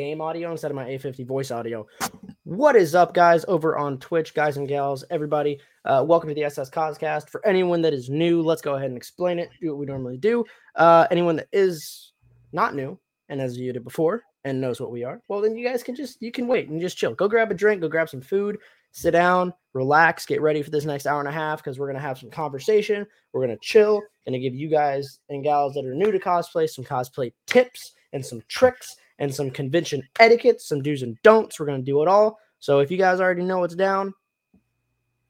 game audio instead of my A50 voice audio. What is up, guys, over on Twitch, guys and gals, everybody? Uh, welcome to the SS Coscast. For anyone that is new, let's go ahead and explain it, do what we normally do. Uh, anyone that is not new and has viewed it before and knows what we are, well, then you guys can just, you can wait and just chill. Go grab a drink, go grab some food, sit down, relax, get ready for this next hour and a half because we're going to have some conversation. We're going to chill, going to give you guys and gals that are new to cosplay some cosplay tips and some tricks and some convention etiquette, some do's and don'ts. We're going to do it all. So if you guys already know what's down,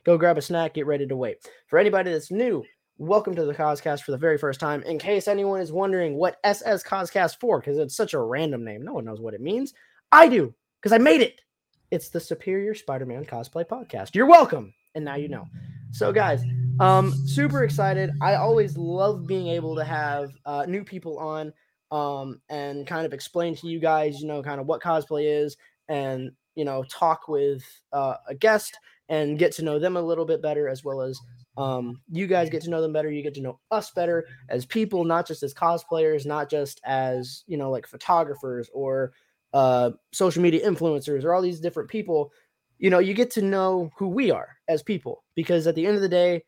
go grab a snack, get ready to wait. For anybody that's new, welcome to the Coscast for the very first time. In case anyone is wondering what SS Coscast for, because it's such a random name, no one knows what it means. I do, because I made it. It's the Superior Spider-Man Cosplay Podcast. You're welcome, and now you know. So, guys, um, super excited. I always love being able to have uh, new people on um, and kind of explain to you guys, you know, kind of what cosplay is and, you know, talk with uh, a guest and get to know them a little bit better as well as um, you guys get to know them better. You get to know us better as people, not just as cosplayers, not just as, you know, like photographers or uh, social media influencers or all these different people. You know, you get to know who we are as people because at the end of the day,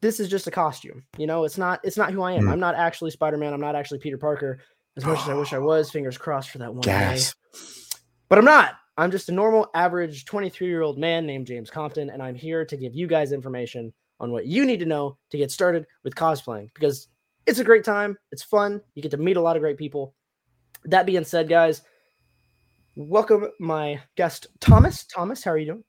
this is just a costume. You know, it's not it's not who I am. Mm. I'm not actually Spider-Man. I'm not actually Peter Parker. As much as I wish I was, fingers crossed for that one Gas. day. But I'm not. I'm just a normal, average 23 year old man named James Compton, and I'm here to give you guys information on what you need to know to get started with cosplaying because it's a great time. It's fun. You get to meet a lot of great people. That being said, guys, welcome my guest, Thomas. Thomas, how are you doing?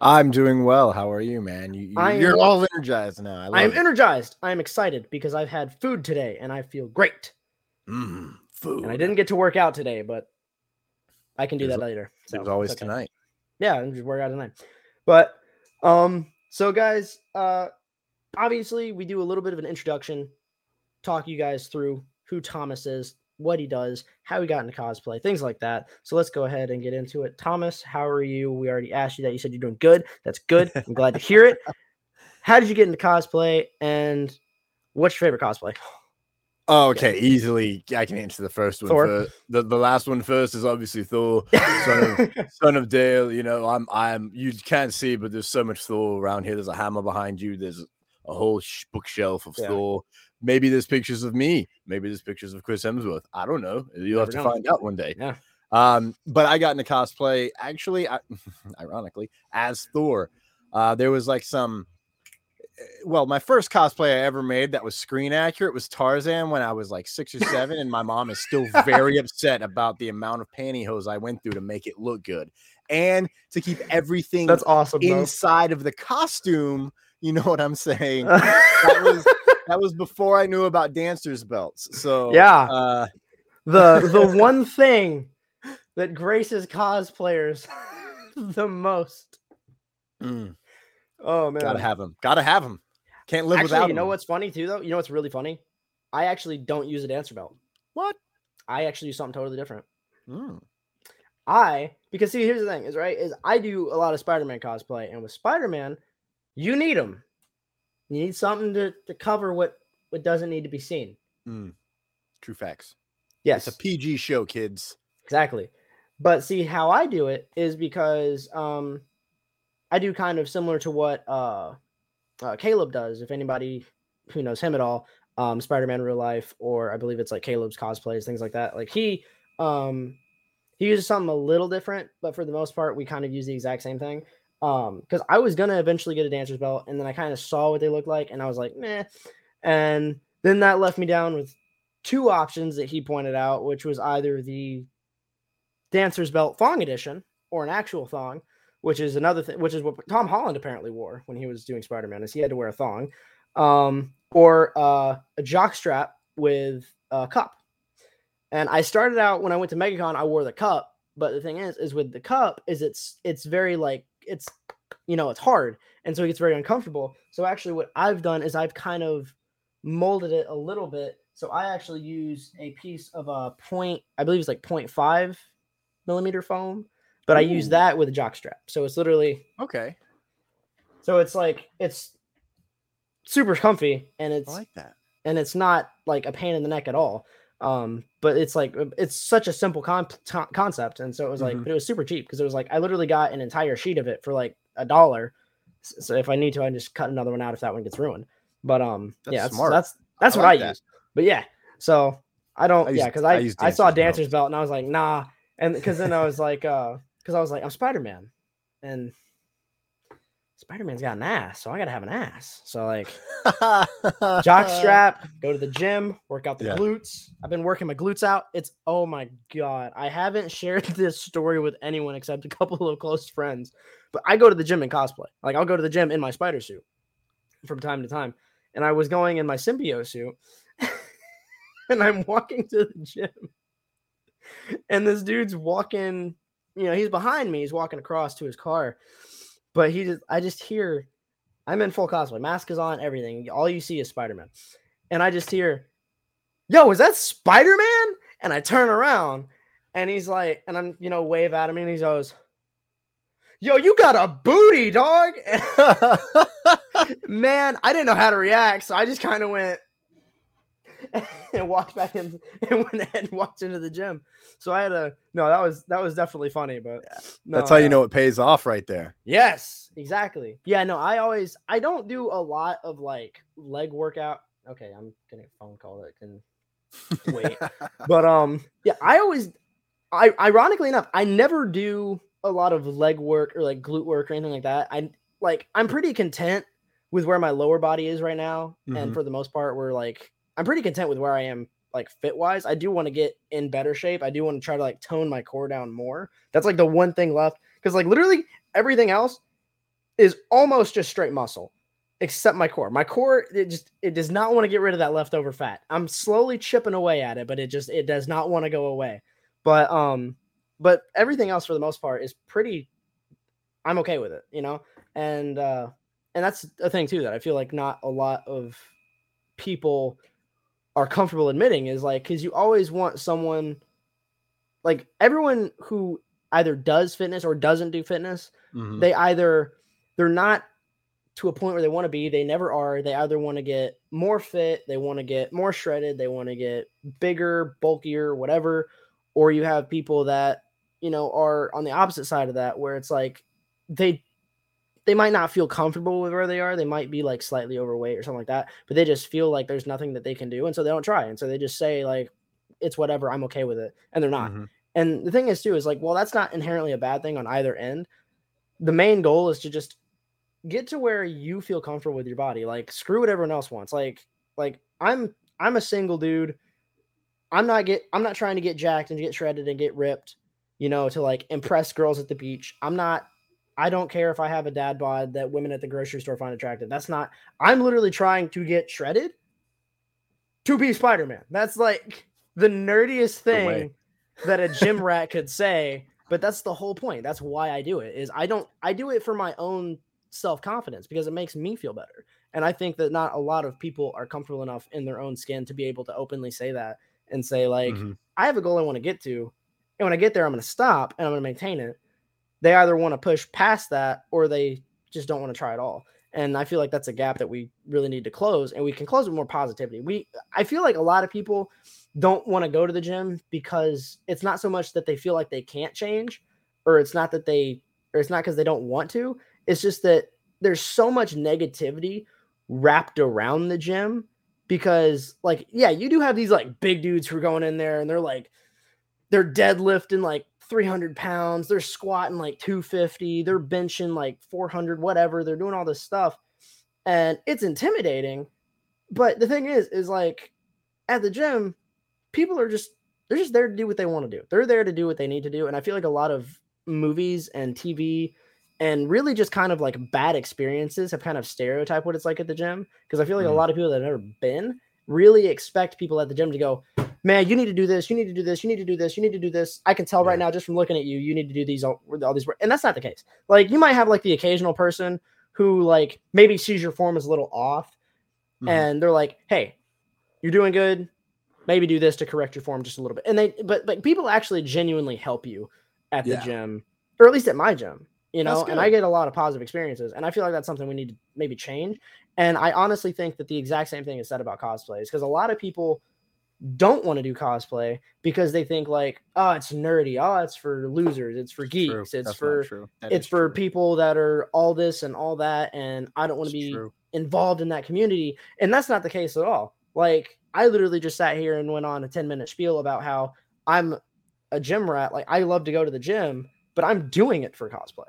I'm doing well. How are you, man? You, are all energized now. I am energized. I'm excited because I've had food today and I feel great. Mm, food. And I didn't get to work out today, but I can do that later. So it's always okay. tonight. Yeah, and just work out tonight. But um, so guys, uh obviously we do a little bit of an introduction, talk you guys through who Thomas is, what he does, how he got into cosplay, things like that. So let's go ahead and get into it. Thomas, how are you? We already asked you that. You said you're doing good. That's good. I'm glad to hear it. How did you get into cosplay and what's your favorite cosplay? Oh, okay. Yeah. Easily, I can answer the first one. Thor. The the last one first is obviously Thor, son of, son of Dale. You know, I'm I'm you can't see, but there's so much Thor around here. There's a hammer behind you. There's a whole sh- bookshelf of yeah. Thor. Maybe there's pictures of me. Maybe there's pictures of Chris Hemsworth. I don't know. You'll have to know. find out one day. Yeah. Um, but I got into cosplay actually, I, ironically, as Thor. Uh, there was like some well, my first cosplay I ever made that was screen accurate was Tarzan when I was like six or seven, and my mom is still very upset about the amount of pantyhose I went through to make it look good and to keep everything that's awesome inside bro. of the costume. You know what I'm saying? that was that was before I knew about dancers belts. So yeah, uh, the the one thing that graces cosplayers the most. Mm Oh man, gotta have them. Gotta have them. Can't live actually, without. You know them. what's funny too, though. You know what's really funny? I actually don't use a dancer belt. What? I actually use something totally different. Mm. I because see, here's the thing: is right is I do a lot of Spider-Man cosplay, and with Spider-Man, you need them. You need something to to cover what what doesn't need to be seen. Mm. True facts. Yes, it's a PG show, kids. Exactly. But see, how I do it is because um I do kind of similar to what uh, uh, Caleb does. If anybody who knows him at all, um, Spider-Man real life, or I believe it's like Caleb's cosplays, things like that. Like he, um, he uses something a little different, but for the most part, we kind of use the exact same thing. Um, because I was gonna eventually get a dancer's belt, and then I kind of saw what they looked like, and I was like, meh. And then that left me down with two options that he pointed out, which was either the dancer's belt thong edition or an actual thong which is another thing, which is what Tom Holland apparently wore when he was doing Spider Man, is he had to wear a thong, um, or uh, a jock strap with a cup. And I started out when I went to MegaCon, I wore the cup, but the thing is, is with the cup, is it's it's very like it's you know it's hard, and so it gets very uncomfortable. So actually, what I've done is I've kind of molded it a little bit. So I actually use a piece of a point, I believe it's like 0.5 millimeter foam but Ooh. I use that with a jock strap. So it's literally okay. So it's like it's super comfy and it's I like that. And it's not like a pain in the neck at all. Um, but it's like it's such a simple con- t- concept, and so it was like, mm-hmm. but it was super cheap because it was like I literally got an entire sheet of it for like a dollar. So if I need to, I just cut another one out if that one gets ruined. But um, that's yeah, that's that's that's I what like I that. use. But yeah, so I don't, I yeah, because I I, I saw Dancer's belt. belt and I was like, nah, and because then I was like, uh, because I was like, I'm Spider Man, and Spider Man's got an ass, so I gotta have an ass. So like, jock strap, go to the gym, work out the yeah. glutes. I've been working my glutes out. It's oh my god, I haven't shared this story with anyone except a couple of close friends. But I go to the gym in cosplay. Like I'll go to the gym in my spider suit from time to time, and I was going in my symbiote suit, and I'm walking to the gym, and this dude's walking. You know, he's behind me. He's walking across to his car but he just, I just hear, I'm in full cosplay, mask is on, everything. All you see is Spider Man, and I just hear, "Yo, is that Spider Man?" And I turn around, and he's like, and I'm, you know, wave at him, and he goes, "Yo, you got a booty, dog." Man, I didn't know how to react, so I just kind of went. and walked back in and went and walked into the gym. So I had a no, that was that was definitely funny, but no, that's how you know it pays off right there. Yes, exactly. Yeah, no, I always I don't do a lot of like leg workout. Okay, I'm getting a phone call that can wait. but um yeah, I always I ironically enough, I never do a lot of leg work or like glute work or anything like that. I like I'm pretty content with where my lower body is right now. Mm-hmm. And for the most part, we're like I'm pretty content with where I am like fit wise. I do want to get in better shape. I do want to try to like tone my core down more. That's like the one thing left because like literally everything else is almost just straight muscle except my core. My core it just it does not want to get rid of that leftover fat. I'm slowly chipping away at it, but it just it does not want to go away. But um but everything else for the most part is pretty I'm okay with it, you know? And uh and that's a thing too that I feel like not a lot of people are comfortable admitting is like because you always want someone like everyone who either does fitness or doesn't do fitness mm-hmm. they either they're not to a point where they want to be they never are they either want to get more fit they want to get more shredded they want to get bigger bulkier whatever or you have people that you know are on the opposite side of that where it's like they they might not feel comfortable with where they are. They might be like slightly overweight or something like that, but they just feel like there's nothing that they can do. And so they don't try. And so they just say, like, it's whatever, I'm okay with it. And they're not. Mm-hmm. And the thing is, too, is like, well, that's not inherently a bad thing on either end. The main goal is to just get to where you feel comfortable with your body. Like, screw what everyone else wants. Like, like I'm I'm a single dude. I'm not get I'm not trying to get jacked and get shredded and get ripped, you know, to like impress girls at the beach. I'm not I don't care if I have a dad bod that women at the grocery store find attractive. That's not, I'm literally trying to get shredded to be Spider Man. That's like the nerdiest thing that a gym rat could say. But that's the whole point. That's why I do it. Is I don't I do it for my own self confidence because it makes me feel better. And I think that not a lot of people are comfortable enough in their own skin to be able to openly say that and say like, mm-hmm. I have a goal I want to get to, and when I get there, I'm going to stop and I'm going to maintain it they either want to push past that or they just don't want to try at all. And I feel like that's a gap that we really need to close, and we can close with more positivity. We, I feel like a lot of people don't want to go to the gym because it's not so much that they feel like they can't change, or it's not that they, or it's not because they don't want to. It's just that there's so much negativity wrapped around the gym because, like, yeah, you do have these like big dudes who are going in there and they're like, they're deadlifting like 300 pounds. They're squatting like 250. They're benching like 400, whatever. They're doing all this stuff. And it's intimidating. But the thing is, is like at the gym, people are just, they're just there to do what they want to do. They're there to do what they need to do. And I feel like a lot of movies and TV and really just kind of like bad experiences have kind of stereotyped what it's like at the gym. Cause I feel like mm. a lot of people that have never been really expect people at the gym to go, man, you need to do this, you need to do this, you need to do this, you need to do this. I can tell yeah. right now just from looking at you, you need to do these all, all these work. and that's not the case. Like you might have like the occasional person who like maybe sees your form is a little off mm-hmm. and they're like, "Hey, you're doing good. Maybe do this to correct your form just a little bit." And they but but people actually genuinely help you at the yeah. gym or at least at my gym you know and i get a lot of positive experiences and i feel like that's something we need to maybe change and i honestly think that the exact same thing is said about cosplays because a lot of people don't want to do cosplay because they think like, oh, it's nerdy, oh, it's for losers, it's for geeks, true. it's That's for it's for true. people that are all this and all that, and I don't want to be true. involved in that community. And that's not the case at all. Like I literally just sat here and went on a 10 minute spiel about how I'm a gym rat. Like I love to go to the gym, but I'm doing it for cosplay.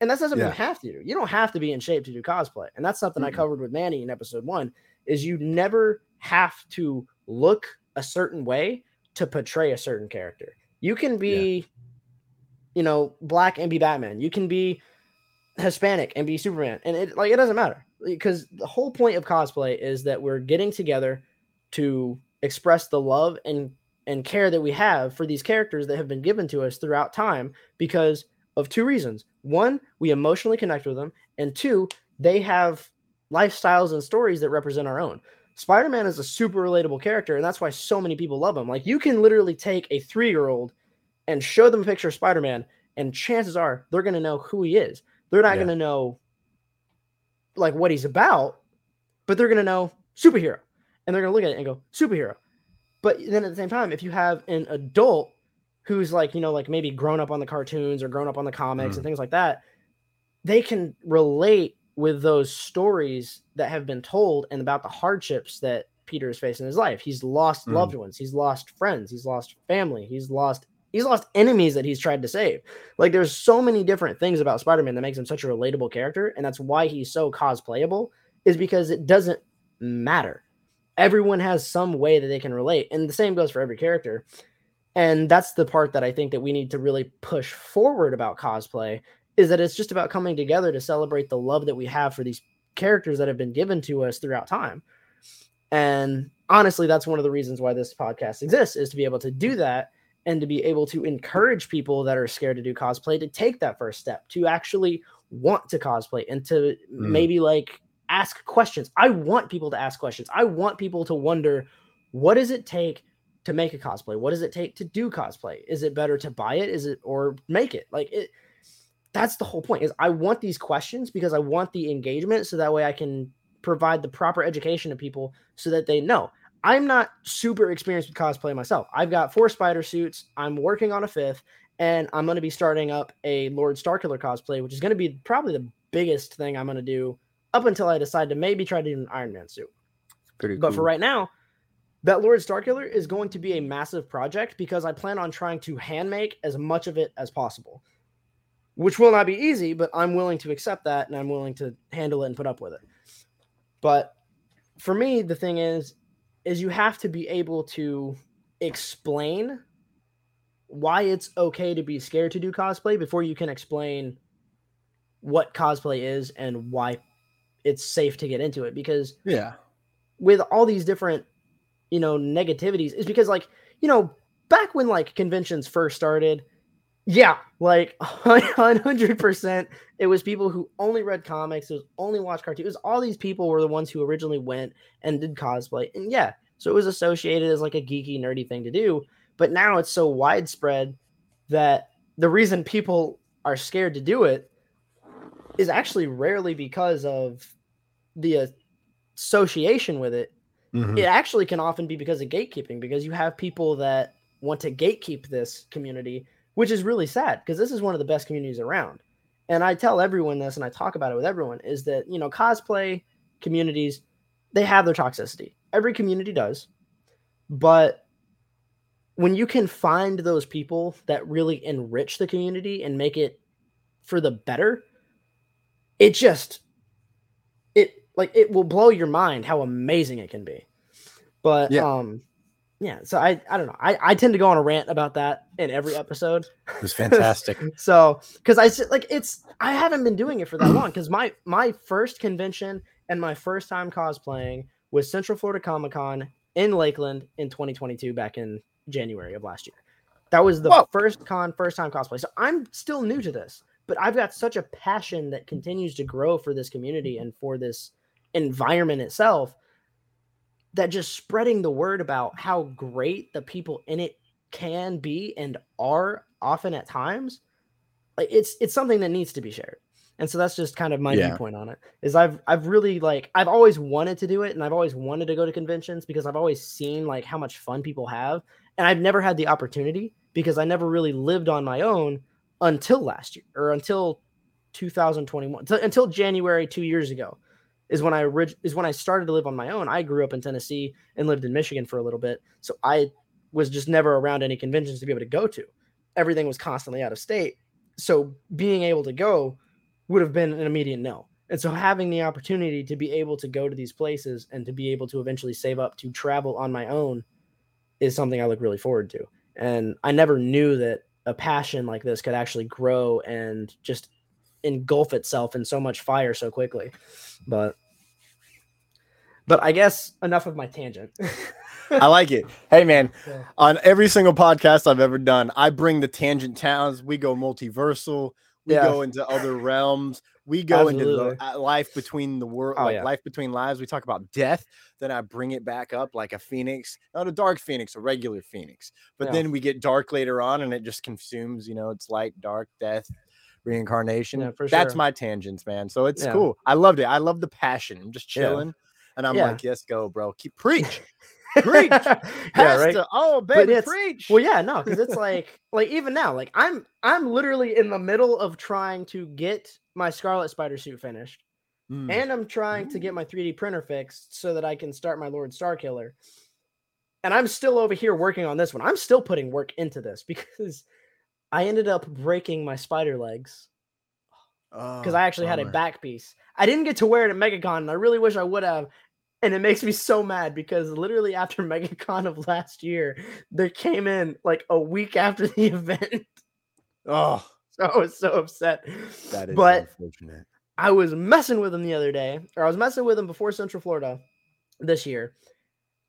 And that's not something yeah. you have to do. You don't have to be in shape to do cosplay. And that's something mm-hmm. I covered with Manny in episode one is you never have to look a certain way to portray a certain character. You can be, yeah. you know, black and be Batman. You can be Hispanic and be Superman. And it like it doesn't matter. Because the whole point of cosplay is that we're getting together to express the love and and care that we have for these characters that have been given to us throughout time because of two reasons. One, we emotionally connect with them, and two, they have lifestyles and stories that represent our own. Spider Man is a super relatable character, and that's why so many people love him. Like, you can literally take a three year old and show them a picture of Spider Man, and chances are they're going to know who he is. They're not yeah. going to know like what he's about, but they're going to know superhero, and they're going to look at it and go superhero. But then at the same time, if you have an adult who's like, you know, like maybe grown up on the cartoons or grown up on the comics mm. and things like that, they can relate with those stories that have been told and about the hardships that Peter is facing in his life. He's lost mm. loved ones, he's lost friends, he's lost family, he's lost he's lost enemies that he's tried to save. Like there's so many different things about Spider-Man that makes him such a relatable character and that's why he's so cosplayable is because it doesn't matter. Everyone has some way that they can relate and the same goes for every character. And that's the part that I think that we need to really push forward about cosplay is that it's just about coming together to celebrate the love that we have for these characters that have been given to us throughout time. And honestly, that's one of the reasons why this podcast exists is to be able to do that and to be able to encourage people that are scared to do cosplay to take that first step to actually want to cosplay and to mm. maybe like ask questions. I want people to ask questions. I want people to wonder what does it take to make a cosplay? What does it take to do cosplay? Is it better to buy it? Is it or make it? Like it that's the whole point is I want these questions because I want the engagement so that way I can provide the proper education to people so that they know. I'm not super experienced with cosplay myself. I've got four spider suits. I'm working on a fifth, and I'm going to be starting up a Lord Starkiller cosplay, which is going to be probably the biggest thing I'm going to do up until I decide to maybe try to do an Iron Man suit. Pretty cool. But for right now, that Lord Starkiller is going to be a massive project because I plan on trying to hand make as much of it as possible which will not be easy, but I'm willing to accept that and I'm willing to handle it and put up with it. But for me, the thing is, is you have to be able to explain why it's okay to be scared to do cosplay before you can explain what cosplay is and why it's safe to get into it. Because yeah, with all these different, you know, negativities, is because like, you know, back when like conventions first started, yeah, like 100%. It was people who only read comics, it was only watched cartoons. It Was, all these people were the ones who originally went and did cosplay. And yeah, so it was associated as like a geeky, nerdy thing to do. But now it's so widespread that the reason people are scared to do it is actually rarely because of the association with it. Mm-hmm. It actually can often be because of gatekeeping, because you have people that want to gatekeep this community which is really sad because this is one of the best communities around. And I tell everyone this and I talk about it with everyone is that, you know, cosplay communities, they have their toxicity. Every community does. But when you can find those people that really enrich the community and make it for the better, it just it like it will blow your mind how amazing it can be. But yeah. um yeah, so I I don't know. I I tend to go on a rant about that in every episode. It was fantastic. so because I like it's I haven't been doing it for that long because my my first convention and my first time cosplaying was Central Florida Comic Con in Lakeland in 2022 back in January of last year. That was the Whoa. first con, first time cosplay. So I'm still new to this, but I've got such a passion that continues to grow for this community and for this environment itself that just spreading the word about how great the people in it can be and are often at times like it's it's something that needs to be shared And so that's just kind of my yeah. viewpoint on it. Is I've I've really like I've always wanted to do it and I've always wanted to go to conventions because I've always seen like how much fun people have and I've never had the opportunity because I never really lived on my own until last year or until 2021 until January 2 years ago is when I orig- is when I started to live on my own. I grew up in Tennessee and lived in Michigan for a little bit. So I was just never around any conventions to be able to go to. Everything was constantly out of state. So being able to go would have been an immediate no. And so having the opportunity to be able to go to these places and to be able to eventually save up to travel on my own is something I look really forward to. And I never knew that a passion like this could actually grow and just engulf itself in so much fire so quickly. But but I guess enough of my tangent. I like it. Hey man, yeah. on every single podcast I've ever done, I bring the tangent towns. We go multiversal. We yeah. go into other realms. We go Absolutely. into the uh, life between the world, oh, like yeah. life between lives. We talk about death. Then I bring it back up like a phoenix, not a dark phoenix, a regular phoenix. But then we get dark later on, and it just consumes. You know, it's light, dark, death, reincarnation. Yeah, for sure. That's my tangents, man. So it's cool. I loved it. I love the passion. I'm just chilling, and I'm like, yes, go, bro. Keep preach. preach. yeah, right. Oh, baby, preach. Well, yeah, no, because it's like, like even now, like I'm, I'm literally in the middle of trying to get my Scarlet Spider suit finished, mm. and I'm trying to get my 3D printer fixed so that I can start my Lord Star Killer. And I'm still over here working on this one. I'm still putting work into this because I ended up breaking my spider legs because oh, I actually bummer. had a back piece. I didn't get to wear it at MegaCon, and I really wish I would have and it makes me so mad because literally after MegaCon of last year, they came in like a week after the event. Oh, so I was so upset. That is but unfortunate. I was messing with them the other day, or I was messing with them before Central Florida this year,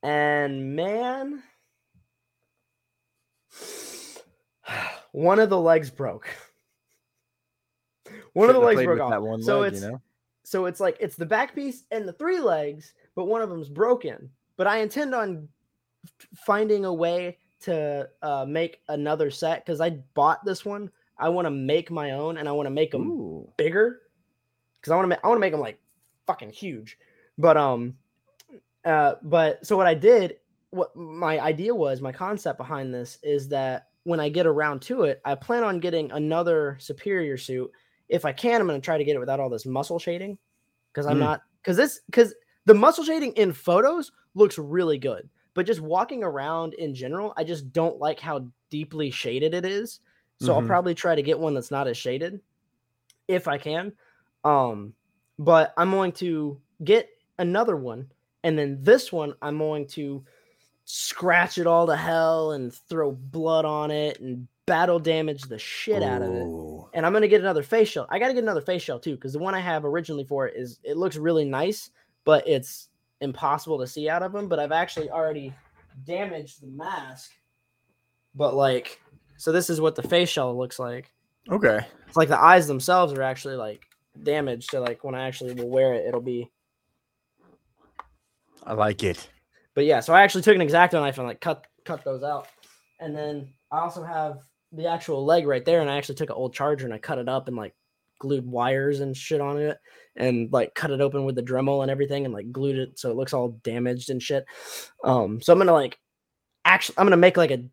and man, one of the legs broke. One Shouldn't of the legs broke off. so leg, it's you know? so it's like it's the back piece and the three legs, but one of them's broken. But I intend on finding a way to uh, make another set because I bought this one. I want to make my own and I want to make them Ooh. bigger because I want to make I want to make them like fucking huge. But um, uh, but so what I did, what my idea was, my concept behind this is that when I get around to it, I plan on getting another superior suit. If I can, I'm going to try to get it without all this muscle shading because I'm mm. not because this because the muscle shading in photos looks really good, but just walking around in general, I just don't like how deeply shaded it is. So mm-hmm. I'll probably try to get one that's not as shaded if I can. Um, but I'm going to get another one, and then this one I'm going to scratch it all to hell and throw blood on it and battle damage the shit out of it. And I'm gonna get another face shell. I gotta get another face shell too, because the one I have originally for it is it looks really nice, but it's impossible to see out of them. But I've actually already damaged the mask. But like, so this is what the face shell looks like. Okay. It's like the eyes themselves are actually like damaged. So like when I actually will wear it, it'll be. I like it. But yeah, so I actually took an X-Acto knife and like cut cut those out, and then I also have the actual leg right there, and I actually took an old charger and I cut it up and like glued wires and shit on it and like cut it open with the Dremel and everything and like glued it so it looks all damaged and shit. Um, so I'm gonna like actually I'm gonna make like a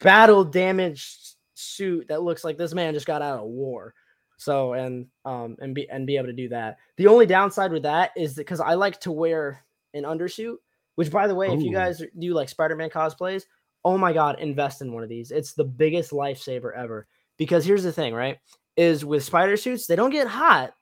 battle damaged suit that looks like this man just got out of war. So and um and be and be able to do that. The only downside with that is because I like to wear an undersuit, which by the way, Ooh. if you guys do like Spider-Man cosplays, oh my god, invest in one of these. It's the biggest lifesaver ever. Because here's the thing, right? is with spider suits, they don't get hot.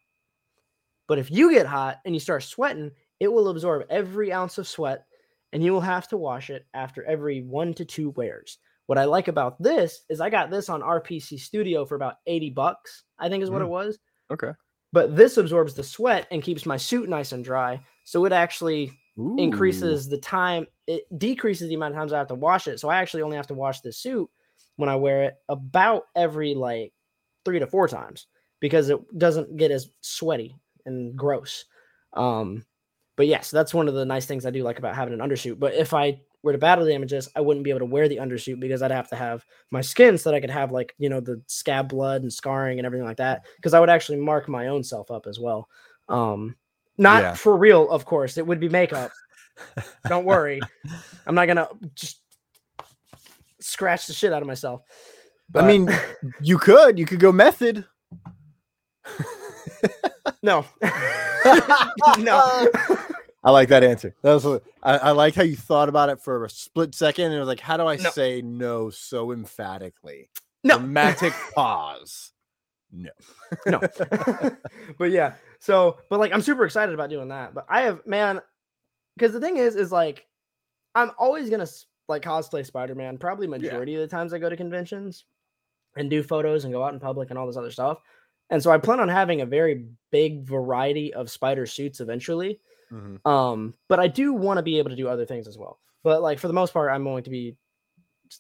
But if you get hot and you start sweating, it will absorb every ounce of sweat and you will have to wash it after every one to two wears. What I like about this is I got this on RPC Studio for about 80 bucks, I think is what mm. it was. Okay. But this absorbs the sweat and keeps my suit nice and dry. So it actually Ooh. increases the time, it decreases the amount of times I have to wash it. So I actually only have to wash this suit when I wear it about every like three to four times because it doesn't get as sweaty and gross. Um, but yes, that's one of the nice things I do like about having an undersuit. But if I were to battle damage is, I wouldn't be able to wear the undersuit because I'd have to have my skin so that I could have like you know the scab blood and scarring and everything like that. Because I would actually mark my own self up as well. Um, not yeah. for real, of course. It would be makeup. Don't worry, I'm not gonna just scratch the shit out of myself. But... I mean, you could. You could go method. no. no. I like that answer. That was I, I like how you thought about it for a split second and it was like, how do I no. say no so emphatically? No. Dramatic pause. No. no. but yeah. So, but like I'm super excited about doing that. But I have man, because the thing is, is like I'm always gonna like cosplay Spider-Man, probably majority yeah. of the times I go to conventions and do photos and go out in public and all this other stuff. And so I plan on having a very big variety of spider suits eventually. Mm-hmm. Um, but I do want to be able to do other things as well. But like for the most part, I'm going to be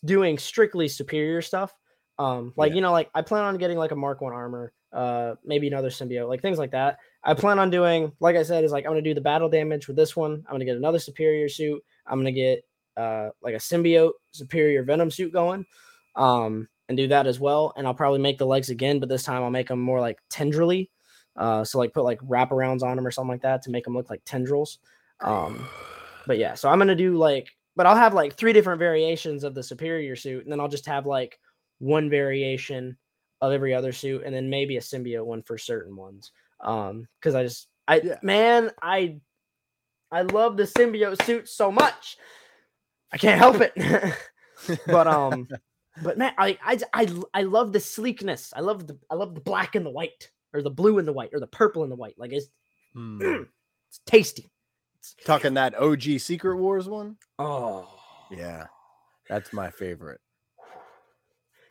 doing strictly superior stuff. Um, like yeah. you know, like I plan on getting like a Mark One armor, uh, maybe another symbiote, like things like that. I plan on doing, like I said, is like I'm gonna do the battle damage with this one. I'm gonna get another superior suit. I'm gonna get uh like a symbiote superior venom suit going. Um, and do that as well. And I'll probably make the legs again, but this time I'll make them more like tendrily. Uh, so like put like wraparounds on them or something like that to make them look like tendrils. Um, but yeah, so I'm gonna do like, but I'll have like three different variations of the superior suit, and then I'll just have like one variation of every other suit, and then maybe a symbiote one for certain ones. Um, because I just, I yeah. man, I, I love the symbiote suit so much, I can't help it. but um, but man, I, I I I love the sleekness. I love the I love the black and the white, or the blue and the white, or the purple and the white. Like it's mm. it's tasty. It's, Talking that OG Secret Wars one. Oh yeah, that's my favorite.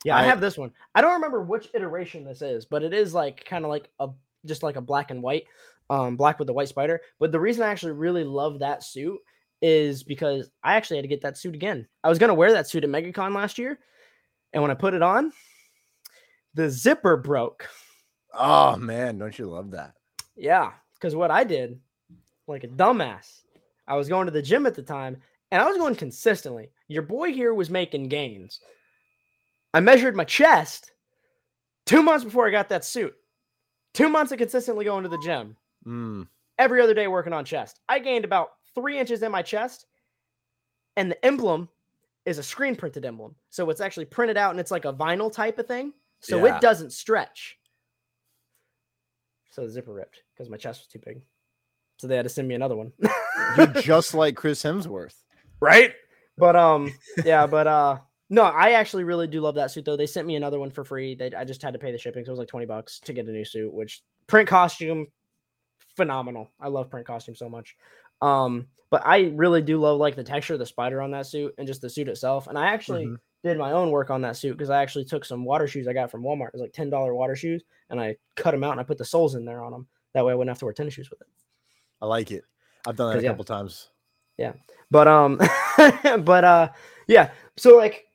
Yeah, I, I have this one. I don't remember which iteration this is, but it is like kind of like a just like a black and white, um, black with the white spider. But the reason I actually really love that suit is because I actually had to get that suit again. I was gonna wear that suit at MegaCon last year, and when I put it on, the zipper broke. Oh man, don't you love that? Yeah, because what I did, like a dumbass, I was going to the gym at the time and I was going consistently. Your boy here was making gains. I measured my chest two months before I got that suit. Two months of consistently going to the gym. Mm. Every other day working on chest. I gained about three inches in my chest, and the emblem is a screen printed emblem. So it's actually printed out and it's like a vinyl type of thing. So yeah. it doesn't stretch. So the zipper ripped because my chest was too big. So they had to send me another one. You're just like Chris Hemsworth. Right? But um yeah, but uh no, I actually really do love that suit though. They sent me another one for free. They I just had to pay the shipping, so it was like 20 bucks to get a new suit, which print costume phenomenal. I love print costume so much. Um, but I really do love like the texture of the spider on that suit and just the suit itself. And I actually mm-hmm. did my own work on that suit because I actually took some water shoes I got from Walmart. It was like ten dollar water shoes, and I cut them out and I put the soles in there on them. That way I wouldn't have to wear tennis shoes with it. I like it. I've done that a yeah. couple times. Yeah, but um, but uh, yeah. So like,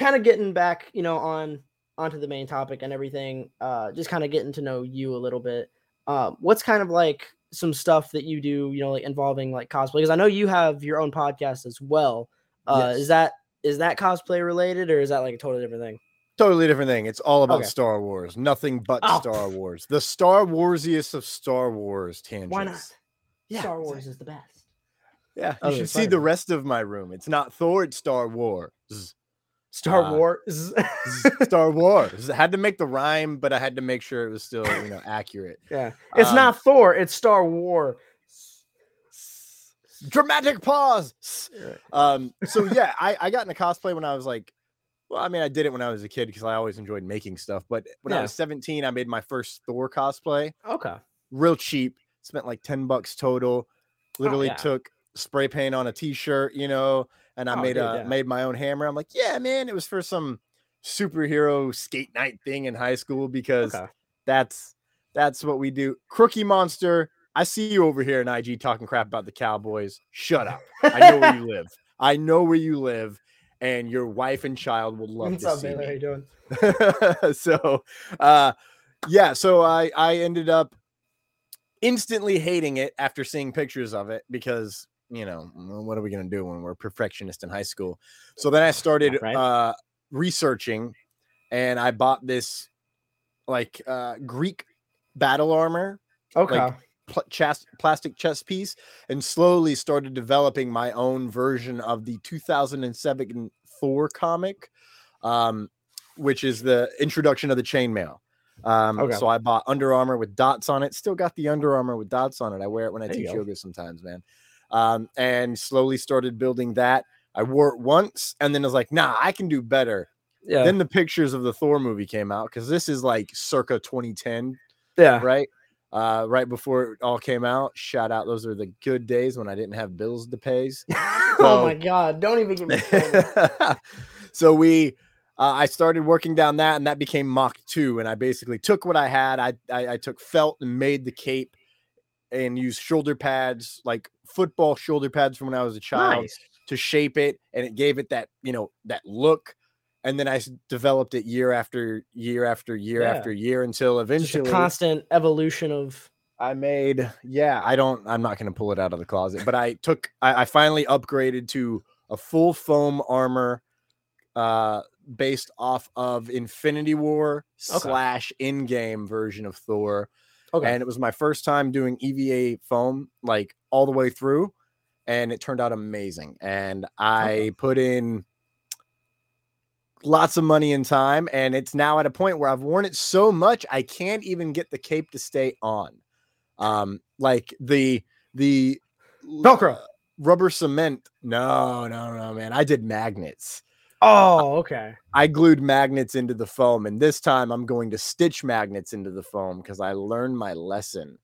kind of getting back, you know, on onto the main topic and everything. Uh, just kind of getting to know you a little bit. Uh, what's kind of like some stuff that you do, you know, like involving like cosplay? Because I know you have your own podcast as well. Uh, yes. Is that is that cosplay related or is that like a totally different thing? Totally different thing. It's all about okay. Star Wars. Nothing but oh. Star Wars. The Star Warsiest of Star Wars tangents. Why not? Yeah, Star Wars is the best. Yeah, you should see the rest of my room. It's not Thor, it's Star Wars. Star uh, Wars. Star Wars. I had to make the rhyme, but I had to make sure it was still, you know, accurate. Yeah. It's um, not Thor, it's Star War. Dramatic pause. Um, so yeah, I, I got into cosplay when I was like, well, I mean, I did it when I was a kid because I always enjoyed making stuff. But when yeah. I was 17, I made my first Thor cosplay. Okay. Real cheap. Spent like 10 bucks total. Oh, Literally oh, yeah. took spray paint on a t-shirt, you know, and I oh, made dude, a yeah. made my own hammer. I'm like, yeah, man, it was for some superhero skate night thing in high school because okay. that's that's what we do. Crookie Monster, I see you over here in IG talking crap about the Cowboys. Shut up. I know where you live. I know where you live, and your wife and child would love What's to up, see. Man? How you doing? so, uh, yeah. So I I ended up instantly hating it after seeing pictures of it because you know, what are we gonna do when we're perfectionist in high school? So then I started Right. uh, researching, and I bought this like uh, Greek battle armor Okay. pl- chest, plastic chest piece and slowly started developing my own version of the 2007 Thor comic, um, which is the introduction of the chainmail. Um, Okay. So I bought Under Armour with dots on it. Still got the Under Armour with dots on it. I wear it when I There teach yoga sometimes, man. Um, and slowly started building that. I wore it once and then I was like, nah, I can do better. yeah. Then the pictures of the Thor movie came out because this is like circa 2010 yeah. right? Uh, right before it all came out. Shout out, those are the good days when I didn't have bills to pay. oh my god! Don't even get me started. so we, uh, I started working down that, and that became Mach two. And I basically took what I had. I, I I took felt and made the cape, and used shoulder pads like football shoulder pads from when I was a child nice. to shape it, and it gave it that you know that look. And then I developed it year after year after year Yeah. after year until Just a eventually constant evolution of. I made, yeah, I don't, I'm not going to pull it out of the closet, but I took, I, I finally upgraded to a full foam armor uh, based off of Infinity War Okay. slash in game version of Thor. Okay. And it was my first time doing EVA foam like all the way through. And it turned out amazing. And I Okay. put in lots of money and time. And it's now at a point where I've worn it so much, I can't even get the cape to stay on. Um, like the, the Velcro. rubber cement. No, no, no, man. I did magnets. Oh, okay. I glued magnets into the foam, and this time I'm going to stitch magnets into the foam because I learned my lesson.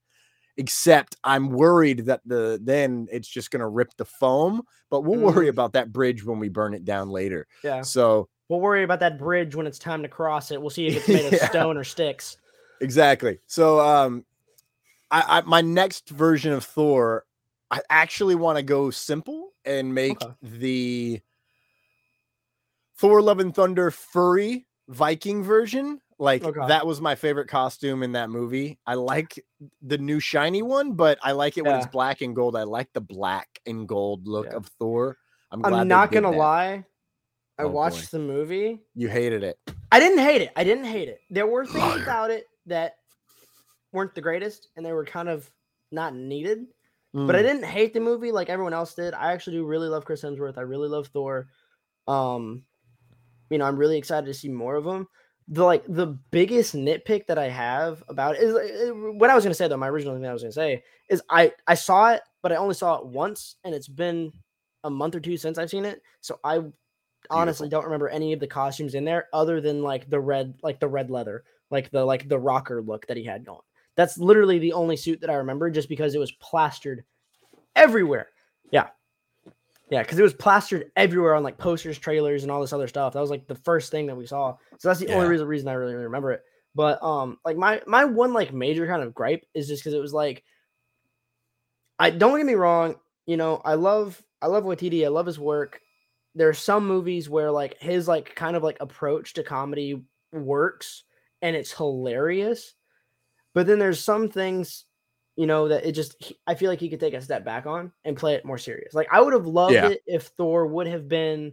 Except I'm worried that the then it's just gonna rip the foam, but we'll worry Mm. about that bridge when we burn it down later. Yeah. So We'll worry about that bridge when it's time to cross it. We'll see if it's made of stone or sticks. exactly. So um, I, I my next version of Thor, I actually want to go simple and make Okay. the Thor Love and Thunder furry Viking version. Like that was my favorite costume in that movie. I like the new shiny one, but I like it when it's black and gold. I like the black and gold look Yeah. of Thor. I'm, glad I'm not gonna that. lie. I Oh, boy. watched the movie. You hated it. I didn't hate it. I didn't hate it. There were things about it that weren't the greatest, and they were kind of not needed. But I Mm, didn't hate the movie like everyone else did. I actually do really love Chris Hemsworth. I really love Thor. Um, you know, I'm really excited to see more of him. The like the biggest nitpick that I have about is what I was gonna say though. My original thing I was gonna say is I I saw it, but I only saw it once, and it's been a month or two since I've seen it. So I honestly don't remember any of the costumes in there other than like the red like the red leather, like the like the rocker look that he had going. That's literally the only suit that I remember just because it was plastered everywhere. Yeah. Yeah, because it was plastered everywhere on like posters, trailers, and all this other stuff. That was like the first thing that we saw. So that's the only reason reason I really, really remember it. But um, like my my one like major kind of gripe is just because it was like, I don't get me wrong, you know, I love I love Waititi, I love his work. There are some movies where like his like kind of like approach to comedy works and it's hilarious. But then there's some things, you know, that it just he- I feel like he could take a step back on and play it more serious. Like I would have loved Yeah. it if Thor would have been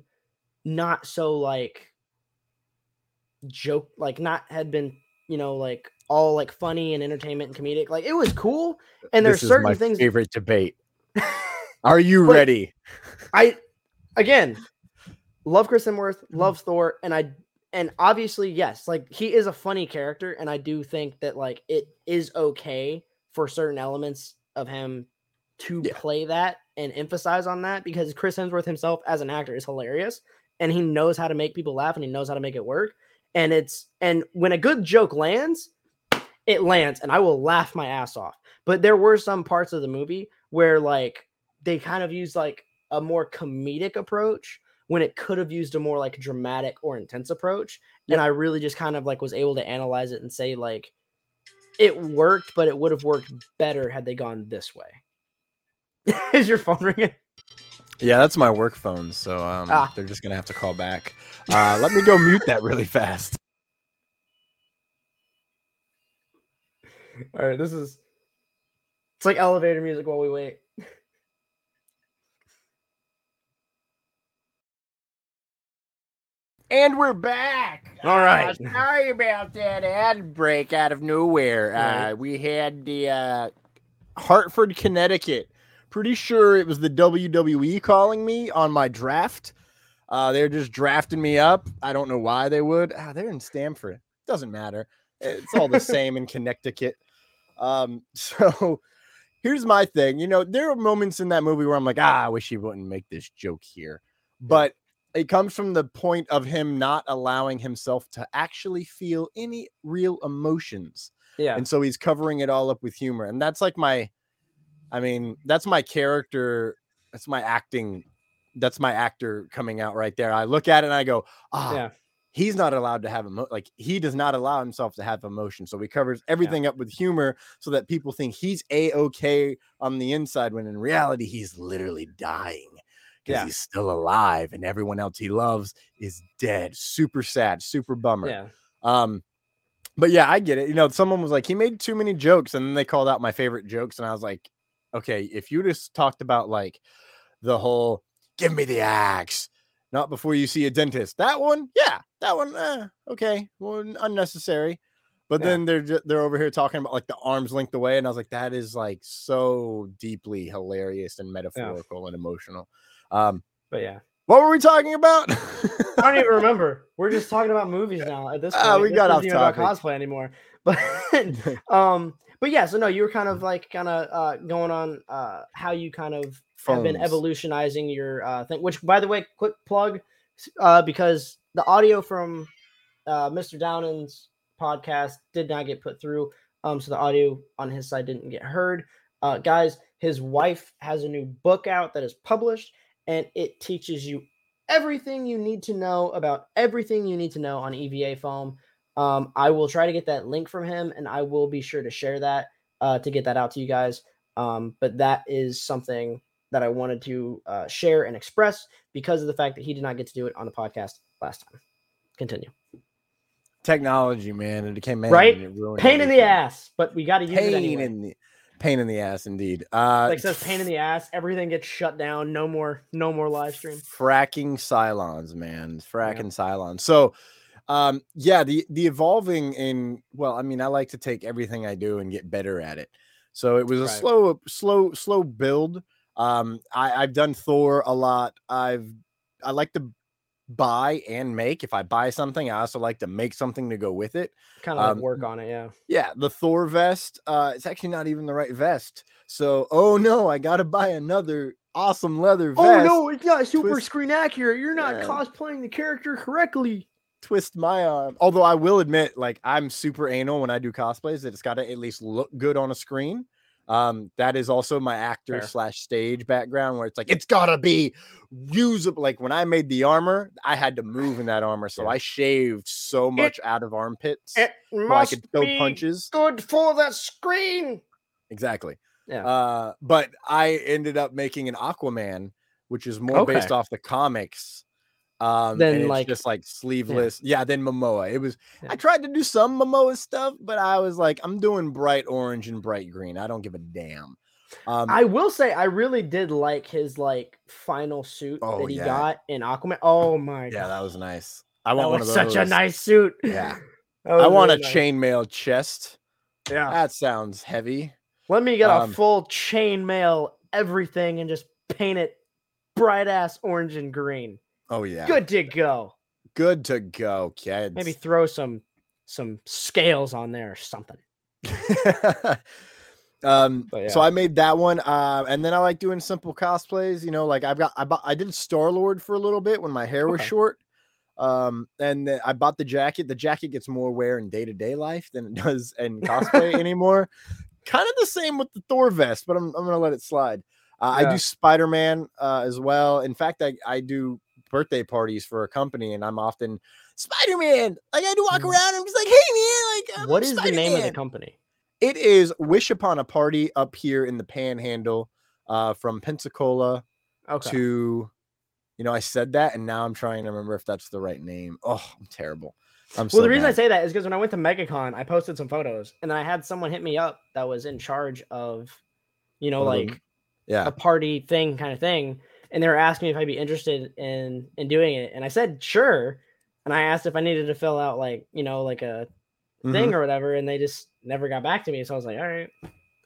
not so like joke like not had been, you know, like all like funny and entertainment and comedic. Like it was cool. And there's certain my things favorite debate. Are you ready? I again love Chris Hemsworth, love Thor, and I and obviously yes, like he is a funny character, and I do think that like it is okay for certain elements of him to Yeah. play that and emphasize on that because Chris Hemsworth himself as an actor is hilarious and he knows how to make people laugh and he knows how to make it work. And it's and when a good joke lands, it lands and I will laugh my ass off. But there were some parts of the movie where like they kind of used like a more comedic approach when it could have used a more like dramatic or intense approach. And I really just kind of like was able to analyze it and say like it worked, but it would have worked better had they gone this way. Is your phone ringing? Yeah, that's my work phone, so um, Ah. they're just gonna have to call back. Uh, let me go mute that really fast. All right, this is it's like elevator music while we wait. And we're back. All right. Uh, sorry about that ad break out of nowhere. Right. Uh, we had the uh, Hartford, Connecticut. Pretty sure it was the WWE calling me on my draft. Uh, they're just drafting me up. I don't know why they would. Ah, they're in Stamford. Doesn't matter. It's all the same in Connecticut. Um, so here's my thing. You know, there are moments in that movie where I'm like, ah, I wish he wouldn't make this joke here. But it comes from the point of him not allowing himself to actually feel any real emotions. Yeah. And so he's covering it all up with humor. And that's like my I mean, that's my character, that's my acting, that's my actor coming out right there. I look at it and I go, ah, yeah. he's not allowed to have emo- like he does not allow himself to have emotion. So he covers everything yeah. up with humor so that people think he's a okay on the inside when in reality he's literally dying because yeah. he's still alive and everyone else he loves is dead. Super sad, super bummer. Yeah. Um, but yeah, I get it. You know, someone was like, he made too many jokes, and then they called out my favorite jokes, and I was like, okay, if you just talked about like the whole give me the axe, not before you see a dentist. That one, yeah, that one, eh, okay, well, unnecessary. But yeah. then they're just, they're over here talking about like the arms linked away, and I was like, that is like so deeply hilarious and metaphorical yeah. and emotional. Um, but yeah. What were we talking about? I don't even remember. We're just talking about movies now at this ah, point. Uh, we got off topic. About cosplay anymore. But um, but yeah. So no, you were kind of like kind of uh going on uh how you kind of Phones. have been evolutionizing your uh thing. Which, by the way, quick plug, uh, because the audio from uh Mr. Downan's podcast did not get put through. Um, so the audio on his side didn't get heard. Uh, guys, his wife has a new book out that is published and it teaches you everything you need to know about everything you need to know on EVA foam. Um, I will try to get that link from him, and I will be sure to share that uh, to get that out to you guys. Um, but that is something that I wanted to uh, share and express because of the fact that he did not get to do it on the podcast last time. Continue. Technology, man, it became right. Pain in the ass, but we got to use pain it anyway. In the, pain in the ass indeed. Uh like says pain in the ass, everything gets shut down. No more, no more live stream. Fracking Cylons, man. Fracking yeah. Cylons. So um yeah, the the evolving in well, I mean, I like to take everything I do and get better at it. So it was a right. slow, slow, slow build. Um, I, I've done Thor a lot. I've I like to buy and make. If I buy something, I also like to make something to go with it. Kind of um, like work on it, yeah. Yeah, the Thor vest. Uh, it's actually not even the right vest. So, oh no, I gotta buy another awesome leather vest. Oh no, it's not super Twist. screen accurate. You're not yeah. cosplaying the character correctly. Twist my arm. Although I will admit, like I'm super anal when I do cosplays. That it's got to at least look good on a screen. Um, that is also my actor Fair. slash stage background where it's like it's gotta be usable. Like when I made the armor, I had to move in that armor, so I shaved so much it, out of armpits. It so I could throw punches. Good for the screen. Exactly. Yeah. Uh, but I ended up making an Aquaman, which is more okay. based off the comics um, then like just like sleeveless. Yeah. yeah, then Momoa. It was yeah. I tried to do some Momoa stuff, but I was like, I'm doing bright orange and bright green. I don't give a damn. Um, I will say I really did like his like final suit oh, that he yeah. got in Aquaman. Oh my Yeah, God. that was nice. I want one of those. Such a nice suit. Yeah. I want really a nice. chainmail chest. Yeah. That sounds heavy. Let me get um, a full chainmail everything and just paint it bright ass orange and green. Oh yeah. Good to go. Good to go, kids. Maybe throw some some scales on there or something. um yeah. so I made that one uh and then I like doing simple cosplays, you know, like I've got I bought I did Star Lord for a little bit when my hair was okay. short. Um and I bought the jacket. The jacket gets more wear in day-to-day life than it does in cosplay anymore. kind of the same with the Thor vest, but I'm I'm gonna let it slide. Uh, yeah. I do Spider Man uh, as well. In fact, I, I do birthday parties for a company, and I'm often Spider Man. Like I to walk mm. around, I'm just like, hey man, like I'm what is Spider-Man. the name of the company? It is Wish Upon a Party up here in the Panhandle, uh, from Pensacola okay. to, you know, I said that, and now I'm trying to remember if that's the right name. Oh, I'm terrible. I'm well, so the reason I say that is because when I went to MegaCon, I posted some photos, and then I had someone hit me up that was in charge of, you know, like yeah, a party thing kind of thing and they were asking me if I'd be interested in in doing it, and I said sure. and I asked if I needed to fill out like you know like a mm-hmm. thing or whatever, and they just never got back to me. So I was like, all right.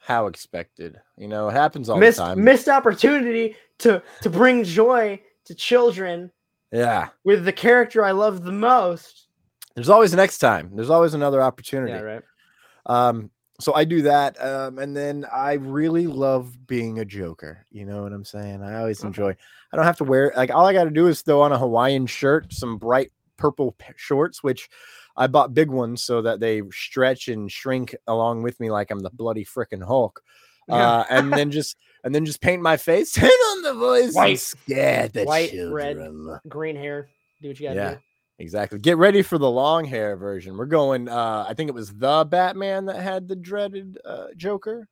How expected, you know, it happens all missed, the time. Missed opportunity to to bring joy to children. Yeah, with the character I love the most. There's always next time. There's always another opportunity. Yeah, right. Um, so I do that, um, and then I really love being a Joker. You know what I'm saying? I always okay. enjoy. I don't have to wear like all I got to do is throw on a Hawaiian shirt, some bright purple shorts, which I bought big ones so that they stretch and shrink along with me, like I'm the bloody freaking Hulk. Yeah. Uh, and then just and then just paint my face, turn on the voice, white, scared the white, children. red, green hair. Do what you got to yeah. do. Exactly. Get ready for the long hair version. We're going. uh I think it was the Batman that had the dreaded uh Joker.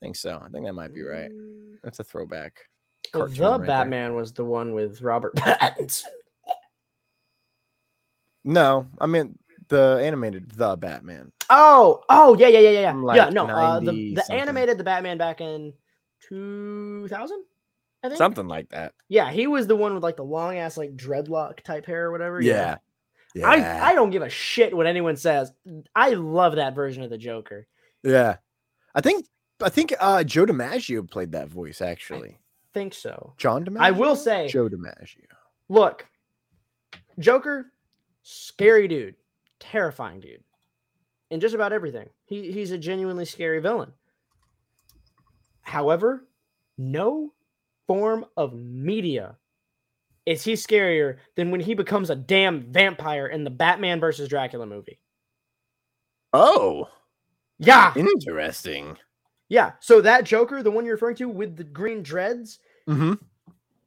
I think so. I think that might be right. Mm. That's a throwback. Well, the right Batman there. was the one with Robert Pattinson. No, I mean the animated the Batman. Oh, oh yeah, yeah, yeah, yeah, like yeah. No, uh, the the animated the Batman back in two thousand. Think something like that. Yeah, he was the one with like the long ass like dreadlock type hair or whatever. Yeah. yeah. I I don't give a shit what anyone says. I love that version of the Joker. Yeah. I think I think uh Joe DiMaggio played that voice actually. I think so. John DiMaggio. I will say Joe DiMaggio. Look, Joker, scary dude, terrifying dude. In just about everything. He he's a genuinely scary villain. However, no form of media is he scarier than when he becomes a damn vampire in the Batman versus Dracula movie. Oh. Yeah. Interesting. Yeah. So that Joker, the one you're referring to with the green dreads, mm-hmm.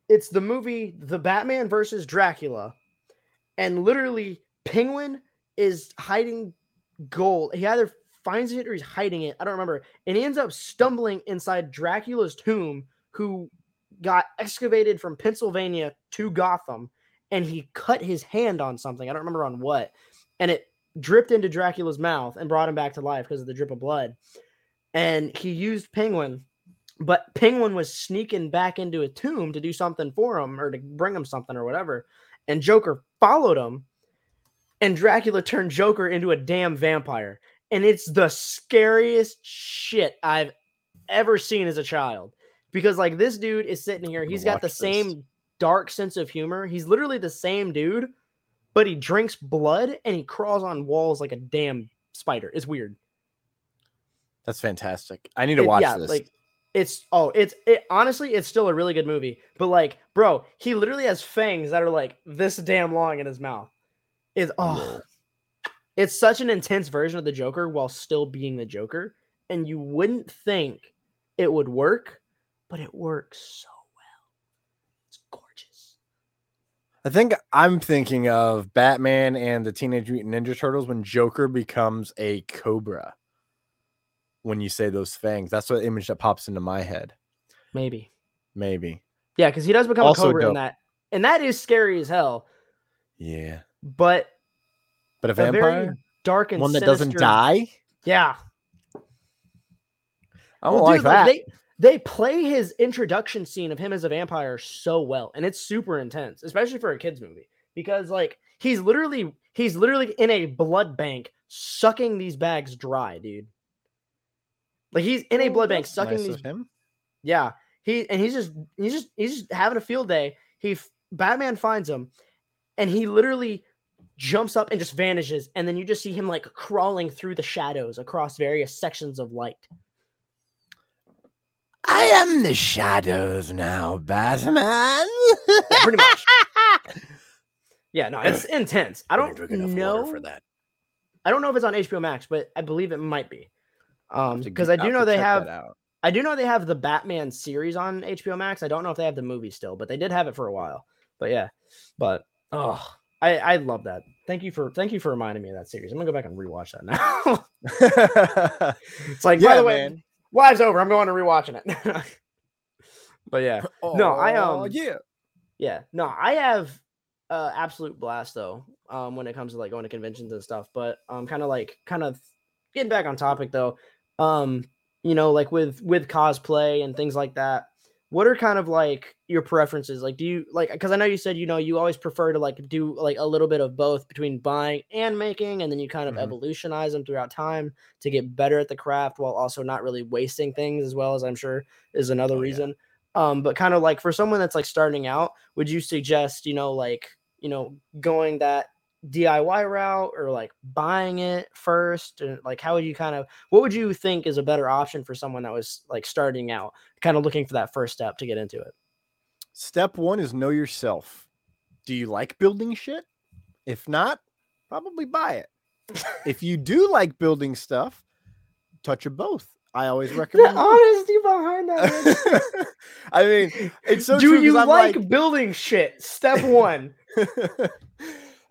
it's the movie The Batman versus Dracula. And literally, Penguin is hiding gold. He either finds it or he's hiding it. I don't remember. And he ends up stumbling inside Dracula's tomb, who got excavated from Pennsylvania to Gotham and he cut his hand on something. I don't remember on what. And it dripped into Dracula's mouth and brought him back to life because of the drip of blood. And he used Penguin, but Penguin was sneaking back into a tomb to do something for him or to bring him something or whatever. And Joker followed him. And Dracula turned Joker into a damn vampire. And it's the scariest shit I've ever seen as a child because like this dude is sitting here, he's got the this. same dark sense of humor. He's literally the same dude, but he drinks blood and he crawls on walls like a damn spider. It's weird. That's fantastic. I need to watch yeah, this. Like it's oh, it's it honestly, it's still a really good movie. But like, bro, he literally has fangs that are like this damn long in his mouth. Is oh it's such an intense version of the Joker while still being the Joker. And you wouldn't think it would work but it works so well. It's gorgeous. I think I'm thinking of Batman and the Teenage Mutant Ninja Turtles when Joker becomes a cobra. When you say those fangs, that's the image that pops into my head. Maybe. Maybe. Yeah, because he does become also a cobra dope. in that, and that is scary as hell. Yeah. But. But a vampire. A dark and one that sinister, doesn't die. Yeah. I don't well, like dude, that. Like they, they play his introduction scene of him as a vampire so well and it's super intense especially for a kids movie because like he's literally he's literally in a blood bank sucking these bags dry dude. Like he's in a oh, blood bank sucking nice these him. Yeah he and he's just he's just he's just having a field day. He batman finds him and he literally jumps up and just vanishes and then you just see him like crawling through the shadows across various sections of light I am the shadows now, Batman. pretty much. Yeah, no, it's intense. I don't know for that. I don't know if it's on HBO Max, but I believe it might be. Um, because I do know they have. I do know they have the Batman series on HBO Max. I don't know if they have the movie still, but they did have it for a while. But yeah, but oh, I I love that. Thank you for thank you for reminding me of that series. I'm gonna go back and rewatch that now. it's like yeah, by the way, man. Live's over. I'm going to rewatching it. but yeah, oh, no, I um, yeah, yeah, no, I have uh absolute blast though. Um, when it comes to like going to conventions and stuff, but um, kind of like kind of getting back on topic though. Um, you know, like with with cosplay and things like that. What are kind of like your preferences? Like, do you like because I know you said you know you always prefer to like do like a little bit of both between buying and making, and then you kind of mm-hmm. evolutionize them throughout time to get better at the craft while also not really wasting things as well as I'm sure is another oh, reason. Yeah. Um, but kind of like for someone that's like starting out, would you suggest you know like you know going that DIY route or like buying it first? And like, how would you kind of, what would you think is a better option for someone that was like starting out, kind of looking for that first step to get into it? Step one is know yourself. Do you like building shit? If not, probably buy it. if you do like building stuff, touch of both. I always recommend the honesty behind that. I mean, it's so do true. you like, like building shit? Step one.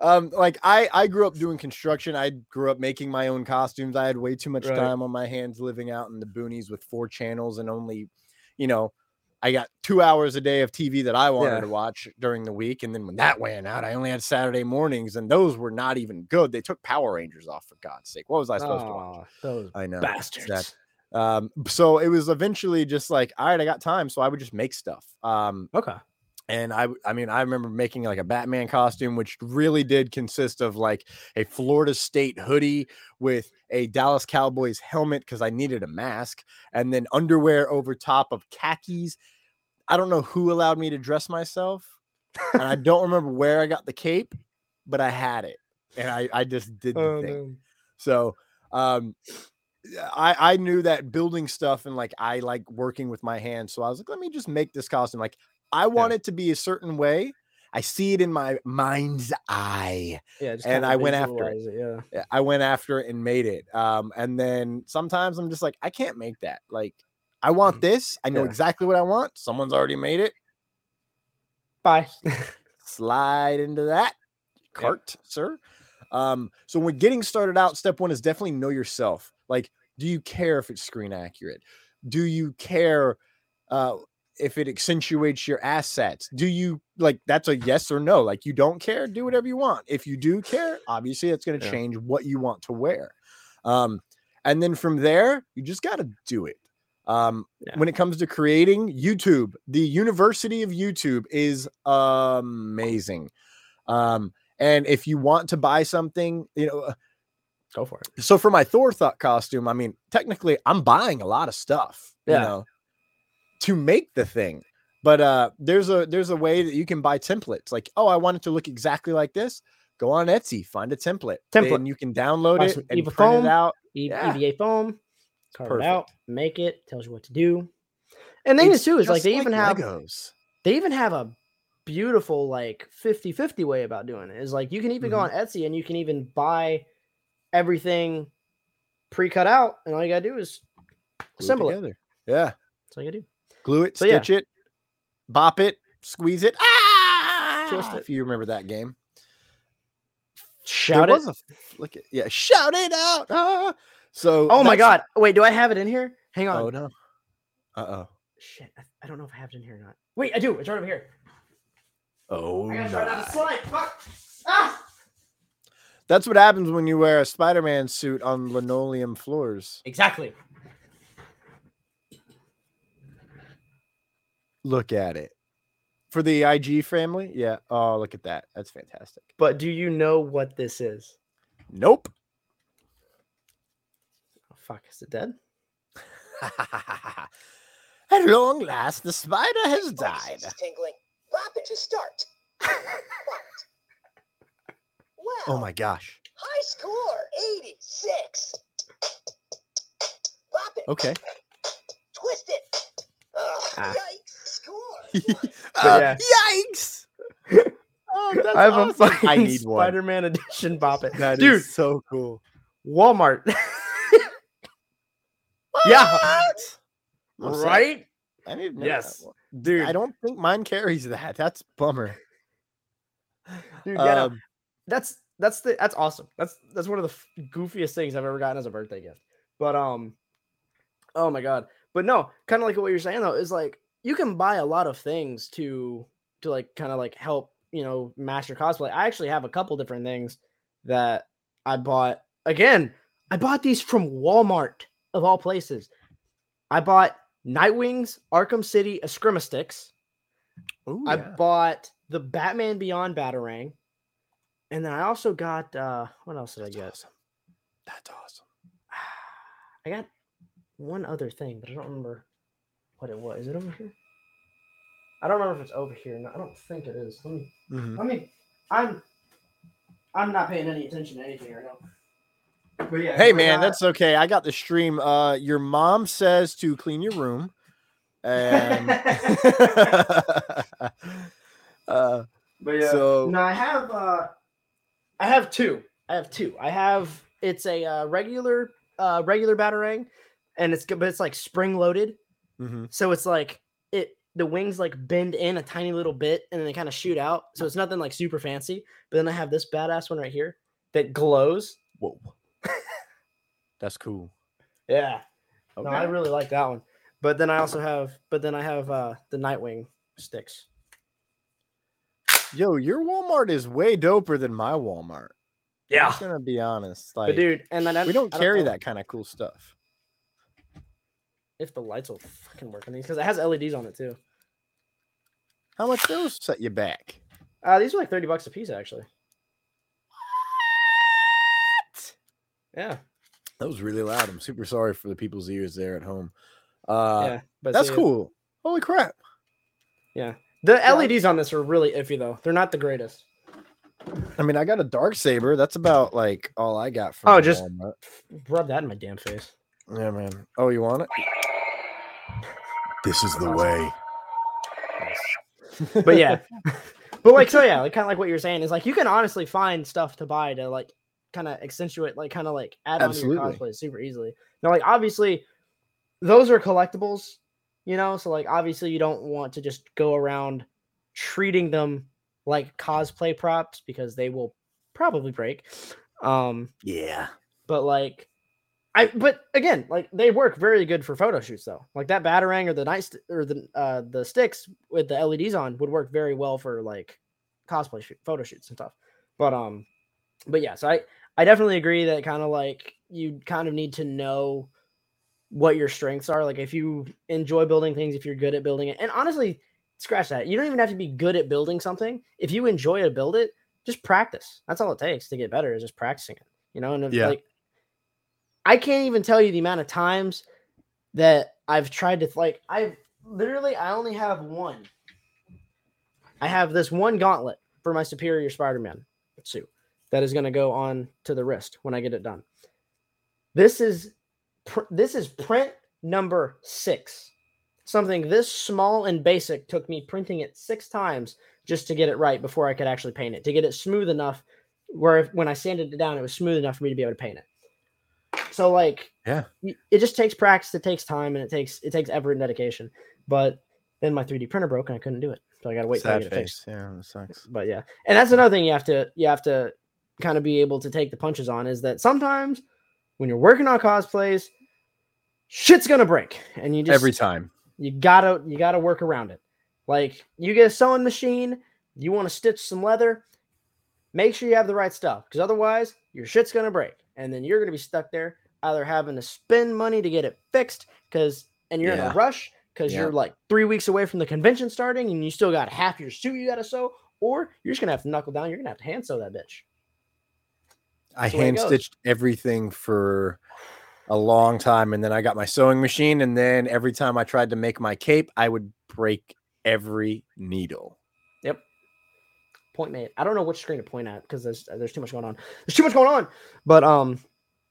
Um like i i grew up doing construction. I grew up making my own costumes. I had way too much right. time on my hands living out in the boonies with four channels and only you know i got two hours a day of tv that i wanted yeah. to watch during the week and then when that went out i only had saturday mornings and those were not even good. They took power rangers off for god's sake. What was i supposed oh, to watch? Those i know bastards. that, um so it was eventually just like all right i got time so i would just make stuff. Um okay and I, I mean, I remember making like a Batman costume, which really did consist of like a Florida State hoodie with a Dallas Cowboys helmet because I needed a mask, and then underwear over top of khakis. I don't know who allowed me to dress myself, and I don't remember where I got the cape, but I had it, and I, I just did the oh, thing. No. So, um, I I knew that building stuff and like I like working with my hands, so I was like, let me just make this costume. Like I want yeah. it to be a certain way. I see it in my mind's eye. Yeah, and I went after it. it. Yeah. I went after it and made it. Um, and then sometimes I'm just like, I can't make that. Like, I want mm. this. I know yeah. exactly what I want. Someone's already made it. Bye. Slide into that cart, sir. Um, so when getting started out, step one is definitely know yourself. Like, do you care if it's screen accurate? Do you care uh if it accentuates your assets do you like that's a yes or no like you don't care do whatever you want if you do care obviously it's going to yeah. change what you want to wear um and then from there you just got to do it um yeah. when it comes to creating youtube the university of youtube is amazing um and if you want to buy something you know uh, go for it so for my thor thought costume i mean technically i'm buying a lot of stuff yeah. you know to make the thing. But uh, there's a there's a way that you can buy templates. Like, oh, I want it to look exactly like this. Go on Etsy, find a template. Template, and you can download it and EVA print foam, it out. yeah. EVA foam, carve Perfect. it out, make it, tells you what to do. And thing is too is like they like even have They even have a beautiful like 50-50 way about doing it. Is like you can even mm-hmm. go on Etsy and you can even buy everything pre-cut out, and all you gotta do is assemble it. Yeah, that's all you gotta do glue it, so, stitch yeah. it, bop it, squeeze it. Ah! Twist it. If you remember that game. Shout there it. A, look at yeah, shout it out. Ah! So Oh my god. Wait, do I have it in here? Hang on. Oh no. Uh-oh. Shit. I, I, don't know if I have it in here or not. Wait, I do. It's right over here. Oh I gotta try not to slide. Fuck. Ah! That's what happens when you wear a Spider-Man suit on linoleum floors. Exactly. Look at it. For the IG family? Yeah. Oh, look at that. That's fantastic. But do you know what this is? Nope. Oh, fuck. Is it dead? At long last, the spider has died. Tingling. Rapid to start. well, oh my gosh. High score 86. Rapid. Okay. Twist it. ah. Yikes uh, Yikes! oh, I have awesome. a fucking I need Spider-Man edition bop it. That Dude, so cool. Walmart. yeah. Right? I need yes. Dude, I don't think mine carries that. That's bummer. Dude, yeah, um, no, that's that's the that's awesome. That's that's one of the goofiest things I've ever gotten as a birthday gift. But um, oh my god. But no, kind of like what you're saying though is like you can buy a lot of things to to like kind of like help you know master cosplay. I actually have a couple different things that I bought. Again, I bought these from Walmart of all places. I bought Nightwing's Arkham City sticks. Ooh, I yeah. bought the Batman Beyond Batarang. And then I also got uh what else did That's I get? awesome. That's awesome. I got one other thing, but I don't remember what it was. Is it over here? I don't remember if it's over here. No, I don't think it is. Let me Mhm. let me I'm I'm not paying any attention to anything right now. But yeah, Hey man, not- that's okay. I got the stream. Uh, your mom says to clean your room, and uh, but yeah. so No, I have uh I have two. I have two. I have it's a uh, regular uh regular batarang and it's good but it's like spring loaded. Mhm. So it's like it the wings like bend in a tiny little bit and then they kind of shoot out. So it's nothing like super fancy. But then I have this badass one right here that glows. whoa, that's cool. Yeah. Okay. No, I really like that one. But then I also have but then I have uh the Nightwing sticks. Yo, your Walmart is way doper than my Walmart. Yeah. I'm gonna be honest. Like, But dude, and then I, we don't carry know that kind of cool stuff. If the lights will fucking work on these because it has LEDs on it too. How much those set you back? Uh, these are like 30 bucks a piece, actually. What? Yeah. That was really loud. I'm super sorry for the people's ears there at home. Uh, yeah. But that's so, cool. Holy crap! Yeah, the LEDs on this are really iffy, though. They're not the greatest. I mean, I got a dark saber. That's about like all I got from Oh, just- Walmart. Rub that in my damn face. Yeah, man. Oh, you want it? This is the way. But yeah. but like, so yeah, like kind of like what you're saying is like you can honestly find stuff to buy to like kind of accentuate, like kind of like add on to your cosplay super easily. Now, like obviously, those are collectibles, you know. So like obviously, you don't want to just go around treating them like cosplay props because they will probably break. Um, Yeah. but like I but again, like they work very good for photo shoots though. Like that batarang or the night st- or the uh the sticks with the LEDs on would work very well for like cosplay shoot, photo shoots and stuff. But um but yeah, so I I definitely agree that kind of like you kind of need to know what your strengths are. Like if you enjoy building things, if you're good at building it. And honestly, scratch that. You don't even have to be good at building something. If you enjoy to build it, just practice. That's all it takes to get better is just practicing it. You know, and if, Yeah. like I can't even tell you the amount of times that I've tried to like I've literally I only have one. I have this one gauntlet for my superior Spider-Man suit that is going to go on to the wrist when I get it done. This is pr- this is print number 6. Something this small and basic took me printing it 6 times just to get it right before I could actually paint it. To get it smooth enough where if, when I sanded it down it was smooth enough for me to be able to paint it. So like Yeah. it just takes practice, it takes time, and it takes it takes effort and dedication. But then my 3D printer broke and I couldn't do it, so I got to wait till I Sad get it fixed. face. Yeah, that sucks. But yeah, and that's another thing you have to you have to kind of be able to take the punches on is that sometimes when you're working on cosplays, shit's gonna break, and you just Every time. you gotta you gotta work around it. Like you get a sewing machine, you want to stitch some leather, make sure you have the right stuff, because otherwise your shit's gonna break, and then you're gonna be stuck there either having to spend money to get it fixed, because and you're in a rush because Yeah. you're like three weeks away from the convention starting, and you still got half your suit you gotta sew, or you're just gonna have to knuckle down. You're gonna have to hand sew that bitch. I the way it hand stitched everything for a long time, and then I got my sewing machine, and then every time I tried to make my cape, I would break every needle. Point made. I don't know which screen to point at because there's there's too much going on. There's too much going on. But um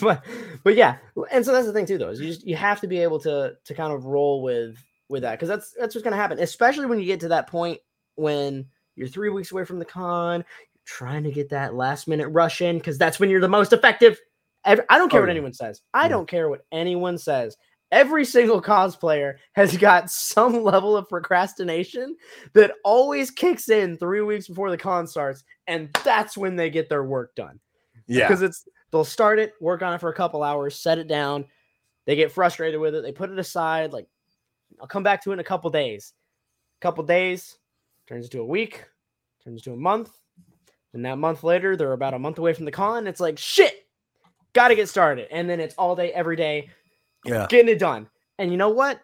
but but yeah. And so that's the thing too though, is you just you have to be able to to kind of roll with with that because that's that's what's gonna happen, especially when you get to that point when you're three weeks away from the con, you're trying to get that last minute rush in because that's when you're the most effective. I don't care Oh, what yeah. anyone says. I Yeah. don't care what anyone says. Every single cosplayer has got some level of procrastination that always kicks in three weeks before the con starts, and that's when they get their work done. Yeah. Because it's they'll start it, work on it for a couple hours, set it down, they get frustrated with it, they put it aside, like I'll come back to it in a couple days. A couple days turns into a week, turns into a month, and that month later, they're about a month away from the con. It's like shit, gotta get started, and then it's all day, every day, Yeah. getting it done. And you know what?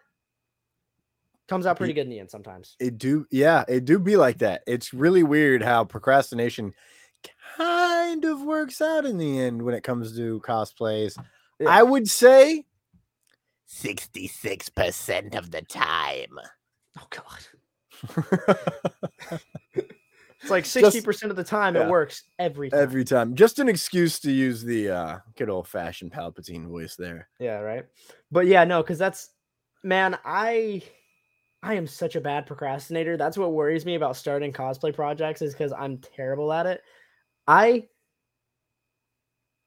Comes out pretty good in the end sometimes. It do, yeah, it do be like that. It's really weird how procrastination kind of works out in the end when it comes to cosplays. Yeah. I would say 66% of the time. Oh god. it's like 60% Just, of the time yeah. it works every time. Every time. Just an excuse to use the uh good old fashioned Palpatine voice there. Yeah, right. But yeah, no, because that's man, I I am such a bad procrastinator. That's what worries me about starting cosplay projects is because I'm terrible at it. I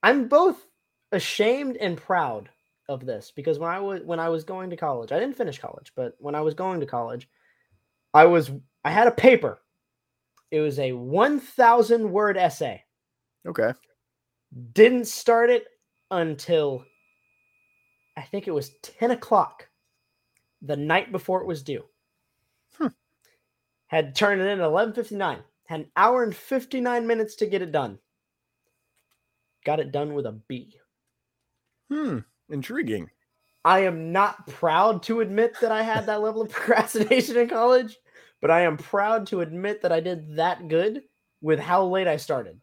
I'm both ashamed and proud of this because when I was when I was going to college, I didn't finish college, but when I was going to college, I was I had a paper. It was a 1000 word essay. Okay. Didn't start it until I think it was 10 o'clock the night before it was due. Hmm. Had turned it in at 11:59. Had an hour and 59 minutes to get it done. Got it done with a B. Hmm, intriguing. I am not proud to admit that I had that level of procrastination in college, but I am proud to admit that I did that good with how late I started.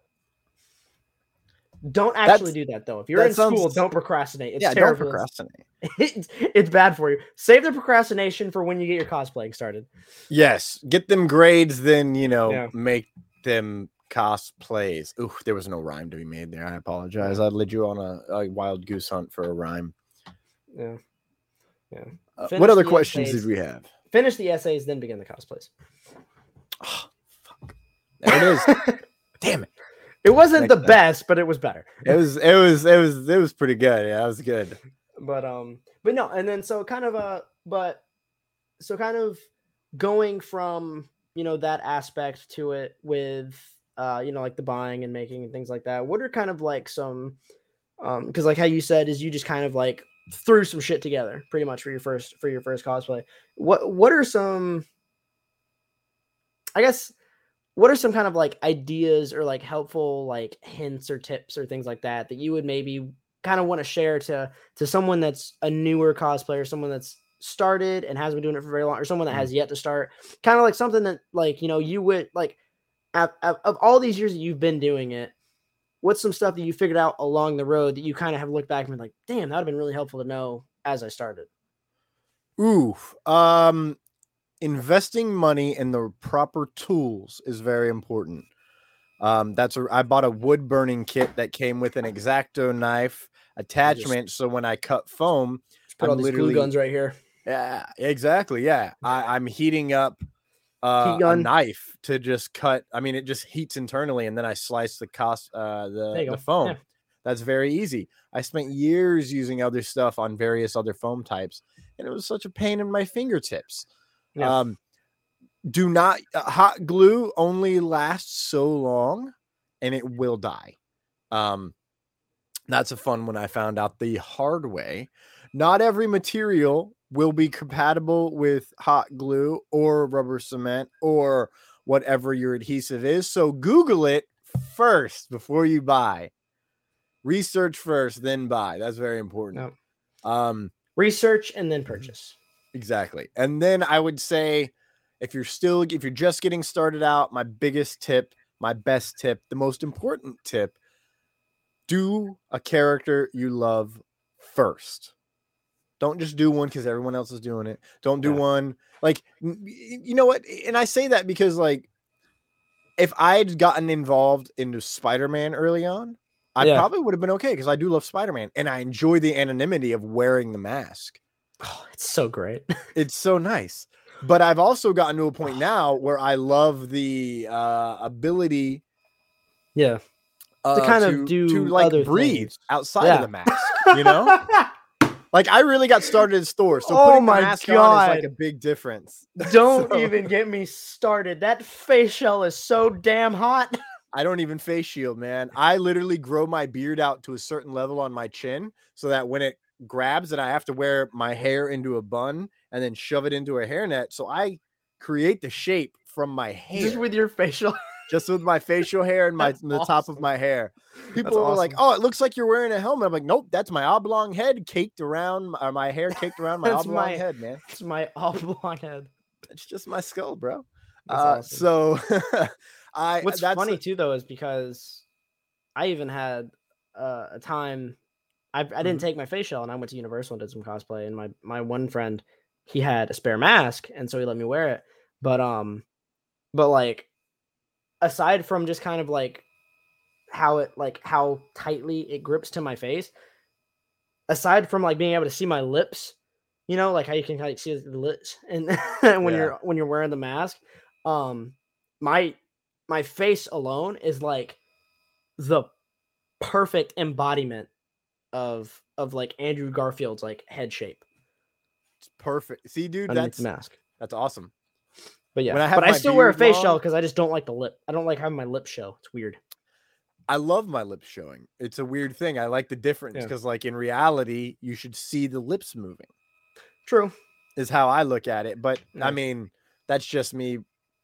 Don't actually That's, do that though. If you're in sounds, school, don't procrastinate. It's yeah, terrible. don't procrastinate. It's, it's bad for you. Save the procrastination for when you get your cosplaying started. Yes, get them grades, then you know yeah. make them cosplays. Ooh, there was no rhyme to be made there. I apologize. I led you on a, a wild goose hunt for a rhyme. Yeah, yeah. Uh, what other questions did we have? Finish the essays, then begin the cosplays. Oh, fuck. There it is. Damn it. It wasn't the best, but it was better. It was it was it was it was pretty good. Yeah, it was good. But um but no, and then so kind of uh but so kind of going from, you know, that aspect to it with uh, you know, like the buying and making and things like that. What are kind of like some um because like how you said is you just kind of like threw some shit together pretty much for your first for your first cosplay. What what are some I guess what are some kind of like ideas or like helpful like hints or tips or things like that that you would maybe kind of want to share to to someone that's a newer cosplayer, someone that's started and hasn't been doing it for very long, or someone that mm-hmm. has yet to start? Kind of like something that like you know you would like of, of all these years that you've been doing it. What's some stuff that you figured out along the road that you kind of have looked back and been like, damn, that would have been really helpful to know as I started? Ooh, um, investing money in the proper tools is very important. Um, that's a, I bought a wood burning kit that came with an X-Acto knife attachment. Just, so when I cut foam, put I'm all these glue guns right here. Yeah, exactly. Yeah, I, I'm heating up uh, a knife to just cut. I mean, it just heats internally, and then I slice the cost uh, the, the foam. Yeah. That's very easy. I spent years using other stuff on various other foam types, and it was such a pain in my fingertips. Yeah. Um, do not uh, hot glue only lasts so long, and it will die. Um, that's a fun one I found out the hard way. Not every material will be compatible with hot glue or rubber cement or whatever your adhesive is. So Google it first before you buy. Research first, then buy. That's very important. Um, Research and then purchase. Exactly. And then I would say if you're still if you're just getting started out, my biggest tip, my best tip, the most important tip, do a character you love first. Don't just do one because everyone else is doing it. Don't do yeah. one like you know what? And I say that because like if I'd gotten involved into Spider-Man early on, I yeah. probably would have been okay because I do love Spider-Man and I enjoy the anonymity of wearing the mask. Oh, it's so great. it's so nice. But I've also gotten to a point now where I love the uh ability Yeah. Uh, to kind to, of do to like breathe things. outside yeah. of the mask, you know? Like I really got started in stores, so oh putting my the mask God. on is like a big difference. Don't so, even get me started. That face shell is so damn hot. I don't even face shield, man. I literally grow my beard out to a certain level on my chin so that when it grabs and I have to wear my hair into a bun and then shove it into a hairnet. So I create the shape from my hair. Just with your facial. Just with my facial hair and my the awesome. top of my hair. People are awesome. like, "Oh, it looks like you're wearing a helmet." I'm like, "Nope, that's my oblong head caked around, or my hair caked around my oblong my, head, man. It's my oblong head. It's just my skull, bro." Uh. So, I what's funny too though is because I even had uh, a time I, I didn't mm-hmm. take my face shell and I went to Universal and did some cosplay. And my my one friend, he had a spare mask, and so he let me wear it. But um, but like, aside from just kind of like how it like how tightly it grips to my face, aside from like being able to see my lips, you know, like how you can like see the lips and when yeah. you're when you're wearing the mask, um, my my face alone is like the perfect embodiment of of like Andrew Garfield's like head shape. It's perfect. See, dude, that's mask. That's awesome. But yeah, I but I still wear a face long, shell because I just don't like the lip. I don't like having my lip show. It's weird. I love my lips showing. It's a weird thing. I like the difference because, yeah. like in reality, you should see the lips moving. True, is how I look at it. But yeah. I mean, that's just me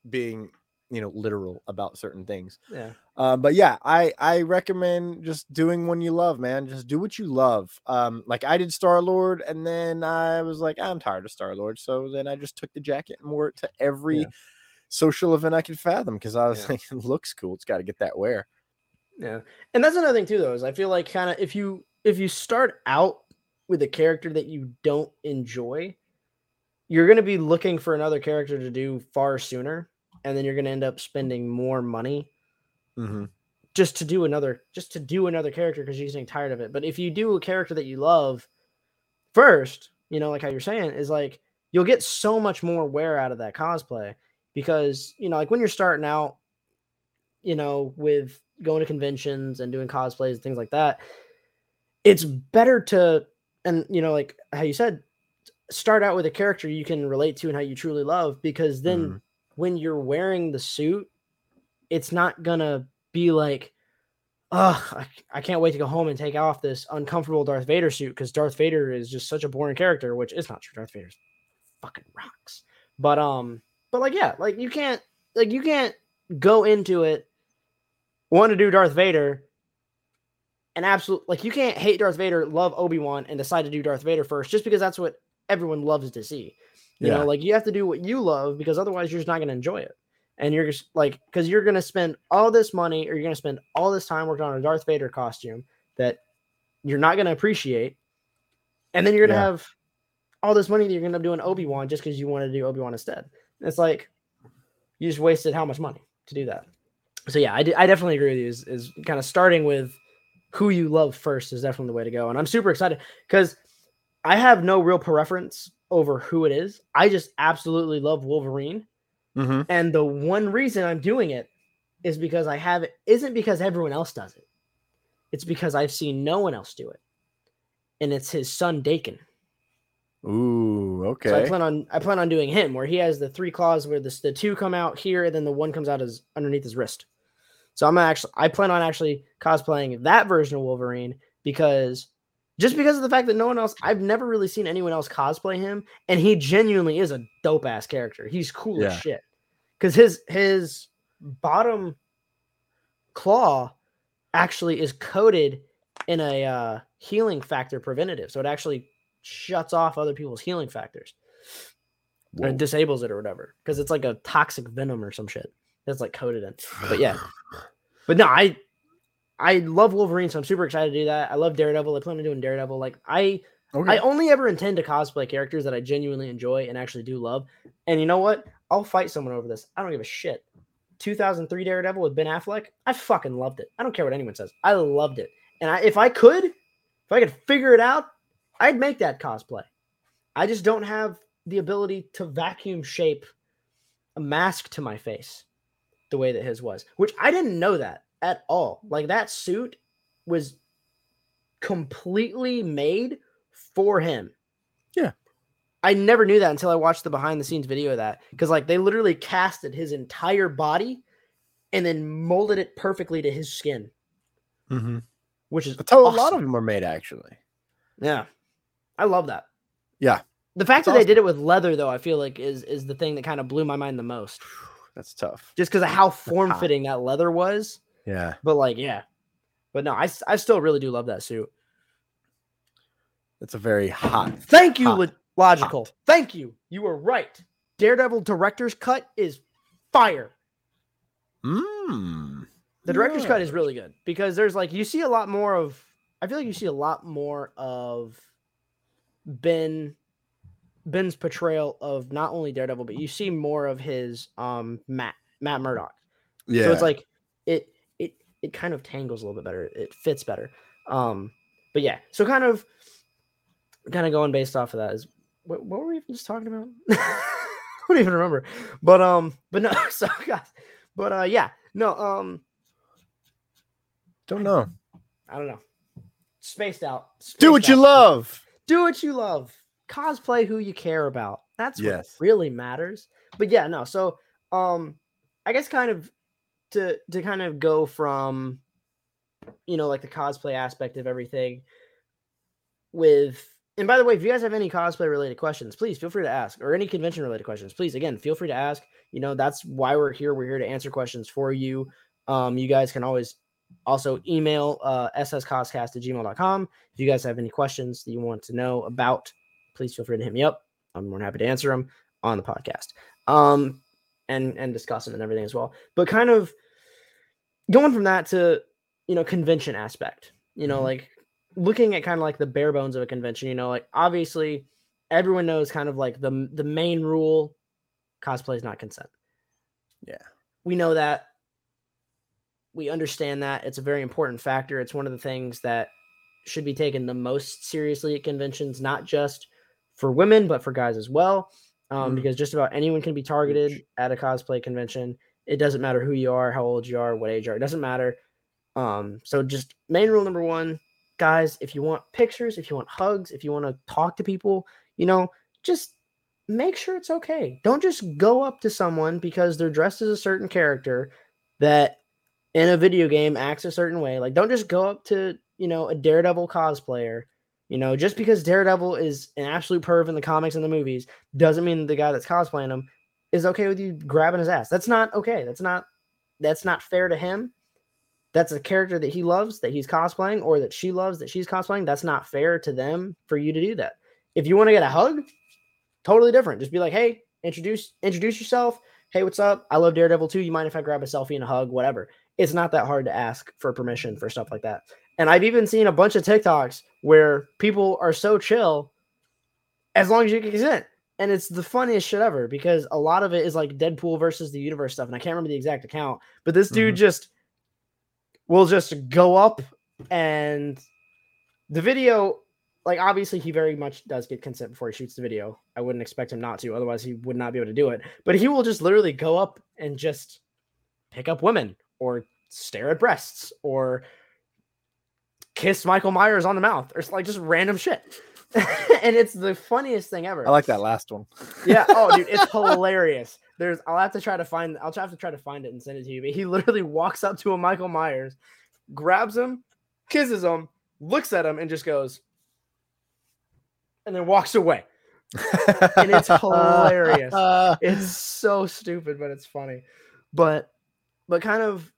being you know literal about certain things yeah um but yeah i i recommend just doing one you love man just do what you love um like i did star lord and then i was like i'm tired of star lord so then i just took the jacket and wore it to every yeah. social event i could fathom because i was yeah. like it looks cool it's got to get that wear yeah and that's another thing too though is i feel like kind of if you if you start out with a character that you don't enjoy you're going to be looking for another character to do far sooner and then you're going to end up spending more money mm-hmm. just to do another just to do another character because you're getting tired of it. But if you do a character that you love first, you know, like how you're saying, is like you'll get so much more wear out of that cosplay because you know, like when you're starting out, you know, with going to conventions and doing cosplays and things like that, it's better to and you know, like how you said, start out with a character you can relate to and how you truly love because then mm when you're wearing the suit, it's not gonna be like, oh, I, I can't wait to go home and take off this uncomfortable Darth Vader suit because Darth Vader is just such a boring character, which is not true. Darth Vader's fucking rocks. But um, but like yeah, like you can't like you can't go into it want to do Darth Vader and absolute like you can't hate Darth Vader, love Obi Wan, and decide to do Darth Vader first just because that's what everyone loves to see. You yeah. know, like you have to do what you love because otherwise you're just not going to enjoy it. And you're just like, because you're going to spend all this money or you're going to spend all this time working on a Darth Vader costume that you're not going to appreciate. And then you're going to yeah. have all this money that you're going to do doing Obi Wan just because you want to do Obi Wan instead. It's like you just wasted how much money to do that. So yeah, I, d- I definitely agree with you. Is, is kind of starting with who you love first is definitely the way to go. And I'm super excited because I have no real preference over who it is. I just absolutely love Wolverine. Mm-hmm. And the one reason I'm doing it is because I have it isn't because everyone else does it. It's because I've seen no one else do it. And it's his son Daken. Ooh, okay. So I plan on I plan on doing him where he has the three claws where the, the two come out here and then the one comes out as underneath his wrist. So I'm actually I plan on actually cosplaying that version of Wolverine because just because of the fact that no one else I've never really seen anyone else cosplay him and he genuinely is a dope ass character. He's cool yeah. as shit. Cuz his his bottom claw actually is coated in a uh, healing factor preventative. So it actually shuts off other people's healing factors. Whoa. Or disables it or whatever because it's like a toxic venom or some shit that's like coated in. But yeah. But no, I I love Wolverine, so I'm super excited to do that. I love Daredevil. I plan on doing Daredevil. Like I okay. I only ever intend to cosplay characters that I genuinely enjoy and actually do love. And you know what? I'll fight someone over this. I don't give a shit. 2003 Daredevil with Ben Affleck. I fucking loved it. I don't care what anyone says. I loved it. And I, if I could, if I could figure it out, I'd make that cosplay. I just don't have the ability to vacuum shape a mask to my face the way that his was, which I didn't know that at all. Like that suit was completely made for him. Yeah. I never knew that until I watched the behind the scenes video of that. Because like they literally casted his entire body and then molded it perfectly to his skin. Mm-hmm. Which is that's how awesome. a lot of them are made, actually. Yeah. I love that. Yeah. The fact that's that awesome. they did it with leather, though, I feel like is is the thing that kind of blew my mind the most. that's tough. Just because of how form fitting that leather was. Yeah. But like, yeah. But no, I, I still really do love that suit. It's a very hot. Thank you, hot, logical. Hot. Thank you. You were right. Daredevil director's cut is fire. Mmm. The director's yeah. cut is really good because there's like you see a lot more of. I feel like you see a lot more of Ben Ben's portrayal of not only Daredevil, but you see more of his um Matt Matt Murdock. Yeah. So it's like it it it kind of tangles a little bit better. It fits better. Um, but yeah, so kind of kind of going based off of that is what, what were we even just talking about? I don't even remember. But um, but no, so guys, but uh, yeah, no, um, don't know. I don't know. Spaced out. Spaced Do what out. you love. Do what you love. Cosplay who you care about. That's what really matters. But yeah, no. So um, I guess kind of to to kind of go from you know like the cosplay aspect of everything with and by the way, if you guys have any cosplay related questions, please feel free to ask, or any convention related questions, please again feel free to ask. You know that's why we're here. We're here to answer questions for you. Um, you guys can always also email uh, sscoscast at gmail.com. If you guys have any questions that you want to know about, please feel free to hit me up. I'm more than happy to answer them on the podcast. Um, and and discuss them and everything as well. But kind of going from that to you know convention aspect. You know, mm-hmm. like looking at kind of like the bare bones of a convention, you know, like obviously everyone knows kind of like the the main rule cosplay is not consent. Yeah. We know that. We understand that. It's a very important factor. It's one of the things that should be taken the most seriously at conventions, not just for women, but for guys as well. Um, mm. Because just about anyone can be targeted at a cosplay convention. It doesn't matter who you are, how old you are, what age you are. It doesn't matter. Um, so just main rule number one, guys, if you want pictures, if you want hugs, if you want to talk to people, you know, just make sure it's okay. Don't just go up to someone because they're dressed as a certain character that in a video game acts a certain way. Like, don't just go up to, you know, a Daredevil cosplayer. You know, just because Daredevil is an absolute perv in the comics and the movies doesn't mean the guy that's cosplaying him is okay with you grabbing his ass. That's not okay. That's not that's not fair to him that's a character that he loves that he's cosplaying or that she loves that she's cosplaying that's not fair to them for you to do that. If you want to get a hug totally different. Just be like hey introduce introduce yourself. Hey what's up? I love daredevil too. You mind if i grab a selfie and a hug? Whatever. It's not that hard to ask for permission for stuff like that. And i've even seen a bunch of tiktoks where people are so chill as long as you can consent. And it's the funniest shit ever because a lot of it is like deadpool versus the universe stuff and i can't remember the exact account but this dude mm-hmm. just will just go up and the video like obviously he very much does get consent before he shoots the video. I wouldn't expect him not to, otherwise he would not be able to do it. But he will just literally go up and just pick up women or stare at breasts or kiss Michael Myers on the mouth or like just random shit. and it's the funniest thing ever. I like that last one. yeah. Oh, dude, it's hilarious. There's I'll have to try to find I'll have to try to find it and send it to you. But he literally walks up to a Michael Myers, grabs him, kisses him, looks at him, and just goes, and then walks away. and it's hilarious. it's so stupid, but it's funny. But but kind of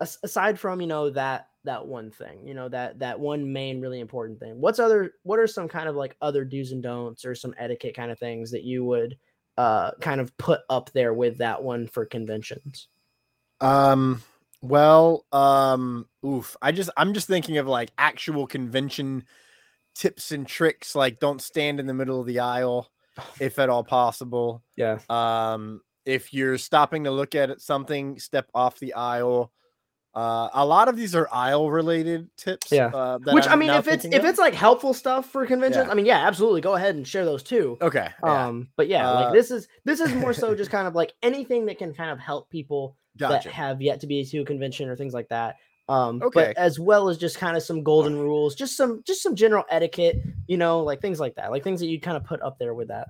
aside from you know that that one thing you know that that one main really important thing what's other what are some kind of like other do's and don'ts or some etiquette kind of things that you would uh, kind of put up there with that one for conventions? Um, well, um, oof. I just I'm just thinking of like actual convention tips and tricks, like don't stand in the middle of the aisle if at all possible. Yeah. Um, if you're stopping to look at something, step off the aisle. Uh, a lot of these are aisle related tips. Yeah. Uh, Which I'm i mean, if it's if it's like helpful stuff for conventions, yeah. I mean, yeah, absolutely, go ahead and share those too. Okay. Yeah. Um, but yeah, uh, like this is this is more so just kind of like anything that can kind of help people gotcha. that have yet to be to a convention or things like that. Um, okay. but as well as just kind of some golden rules, just some just some general etiquette, you know, like things like that, like things that you kind of put up there with that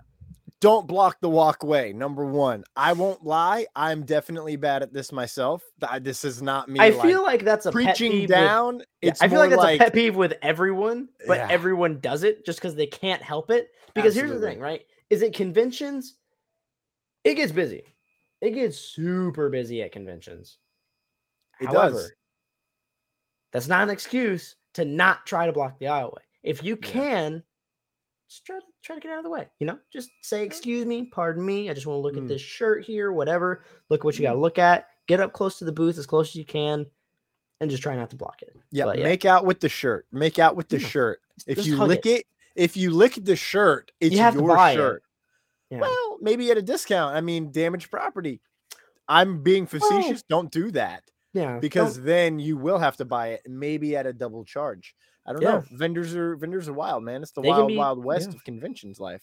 don't block the walkway. Number one, I won't lie. I'm definitely bad at this myself. This is not me. I like, feel like that's a preaching down. With, it's I feel like that's like, a pet peeve with everyone, but yeah. everyone does it just because they can't help it. Because Absolutely. here's the thing, right? Is it conventions? It gets busy. it gets super busy at conventions. It However, does. that's not an excuse to not try to block the aisleway. If you Yeah. can, just try to try to get out of the way. You know, just say, "Excuse me, pardon me. I just want to look Mm. at this shirt here. Whatever. Look what you got to look at. Get up close to the booth as close as you can, and just try not to block it." Yeah, But yeah. make out with the shirt. Make out with the Yeah. shirt. If Just you lick it. if you lick the shirt, it's have to your buy it. shirt. Yeah. Well, maybe at a discount. I mean, damaged property. I'm being facetious. Don't do that yeah. don't- because then you will have to buy it, maybe at a double charge. I don't Yeah. know. Vendors are vendors are wild, man. It's the They wild, be- wild west yeah. of conventions life.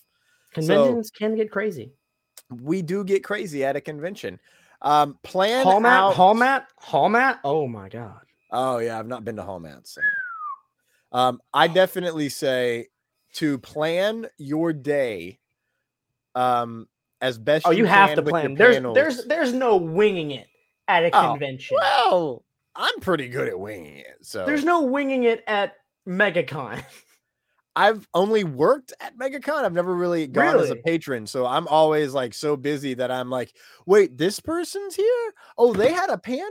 conventions can get crazy. We do get crazy at a convention. Um, plan Hall mat, out. hall mat, hall mat. Oh my god. Oh yeah, I've not been to hall mats. so. Um, I definitely say to plan your day um as best Oh, you, have can to plan. There's panels. there's there's no winging it at a Oh, convention. well, I'm pretty good at winging it. So There's no winging it at MegaCon. I've only worked at MegaCon. I've never really gone as a patron. So I'm always like so busy that I'm like, wait, this person's here? Oh, they had a panel?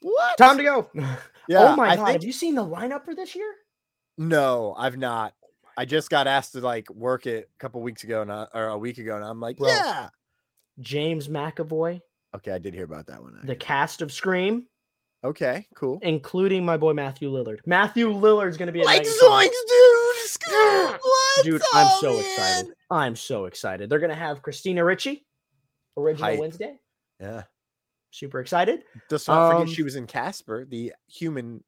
What? Time to go. yeah, oh my I god, think have you seen the lineup for this year? no, I've not. Oh I just got asked to like work it a couple weeks ago and I- or a week ago, and I'm like, Bro. yeah. James McAvoy, Okay, I did hear about that one. the cast of Scream, Okay, cool. including my boy Matthew Lillard. Matthew Lillard's gonna be at Like zoinks, dude! Let's Dude, I'm go, so man! excited. I'm so excited. They're gonna have Christina Ricci, original Hype. Wednesday. Yeah. Super excited. Just not Um, forget she was in Casper, the human.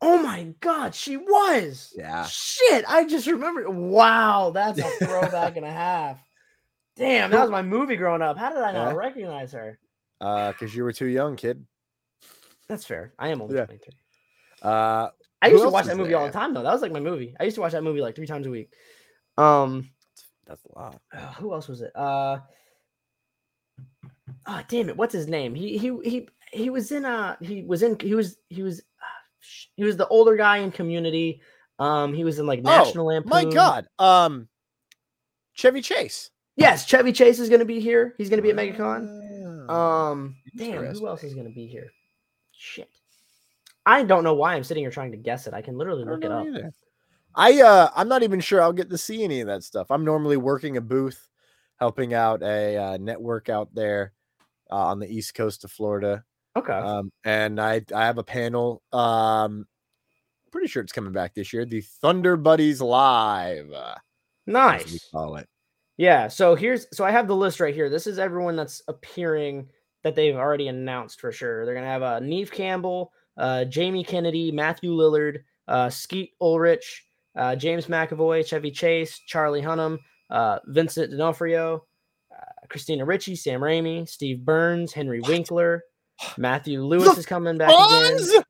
Oh my god, she was. Yeah. Shit, I just remembered. Wow, that's a throwback and a half. Damn, that was my movie growing up. How did I not Yeah. recognize her? Uh, because you were too young, kid. That's fair. I am only Yeah. 23. Uh, I used to watch that movie all the time though. That was like my movie. I used to watch that movie like three times a week. Um, that's a lot. uh, who else was it? Uh, oh damn it, what's his name? He he he he was in uh he was in he was he was uh, he was the older guy in Community. Um, he was in like National Lampoon. My God. Um, Chevy Chase. Yes, Chevy Chase is going to be here. He's going to be at MegaCon. Ah, Um, damn, who else is going to be here? Shit, I don't know why I'm sitting here trying to guess it. I can literally look it up. either. I uh, I'm not even sure I'll get to see any of that stuff. I'm normally working a booth, helping out a uh, network out there uh, on the east coast of Florida. Okay, Um, and I I have a panel. Um, pretty sure it's coming back this year. The Thunder Buddies Live, uh, as we nice. call it. Yeah. So here's so I have the list right here. This is everyone that's appearing that they've already announced for sure. They're gonna have uh, Neve Campbell, uh, Jamie Kennedy, Matthew Lillard, uh, Skeet Ulrich, uh, James McAvoy, Chevy Chase, Charlie Hunnam, uh, Vincent D'Onofrio, uh, Christina Ricci, Sam Raimi, Steve Burns, Henry Winkler, Matthew Lewis is coming back again. Fonz!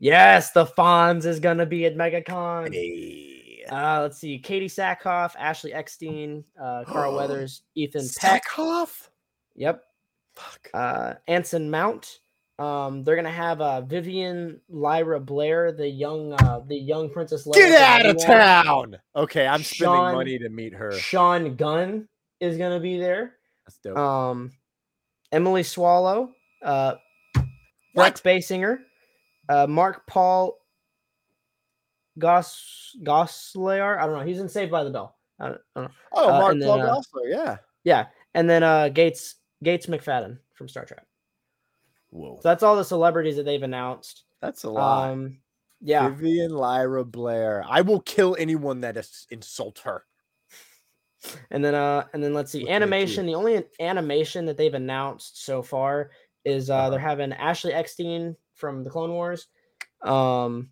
Yes, the Fonz is gonna be at MegaCon. Hey. Uh, let's see, Katee Sackhoff, Ashley Eckstein, uh, Carl Weathers, Ethan Peck. Sackhoff? Yep. Fuck. Uh, Anson Mount. Um, they're gonna have uh, Vivian Lyra Blair, the young, uh, the young Princess Leia. Get out of town. Okay, I'm spending Sean- money to meet her. Sean Gunn is gonna be there. That's dope. Um, Emily Swallow, uh, Rex Basinger, uh, Mark Paul Goss Goslar. I don't know. He's in Saved by the Bell. I don't, I don't know. oh, uh, Mark Paul uh, Gosselaar, yeah. Yeah, and then uh, Gates Gates McFadden from Star Trek. Whoa, So that's all the celebrities that they've announced. that's a lot. Um, yeah, Vivian Lyra Blair. I will kill anyone that is insult her. and then uh, and then let's see, you. animation. The only animation that they've announced so far is uh, they're Uh-huh. having Ashley Eckstein from the Clone Wars. Um,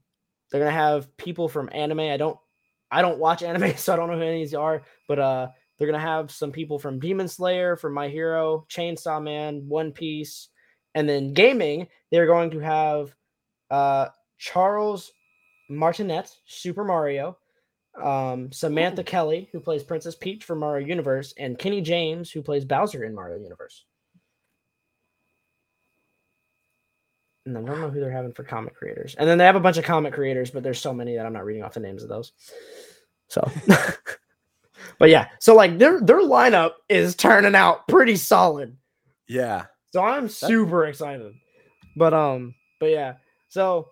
they're gonna have people from anime. I don't, I don't watch anime, so I don't know who any of these are. But uh, they're gonna have some people from Demon Slayer, from My Hero, Chainsaw Man, One Piece, and then gaming. They're going to have uh, Charles Martinet, Super Mario, um, Samantha Kelly, who plays Princess Peach from Mario Universe, and Kenny James, who plays Bowser in Mario Universe. And I don't know who they're having for comic creators. And then they have a bunch of comic creators, but there's so many that I'm not reading off the names of those. So, but yeah, so like their their lineup is turning out pretty solid. Yeah. So I'm super excited. But um, but yeah. So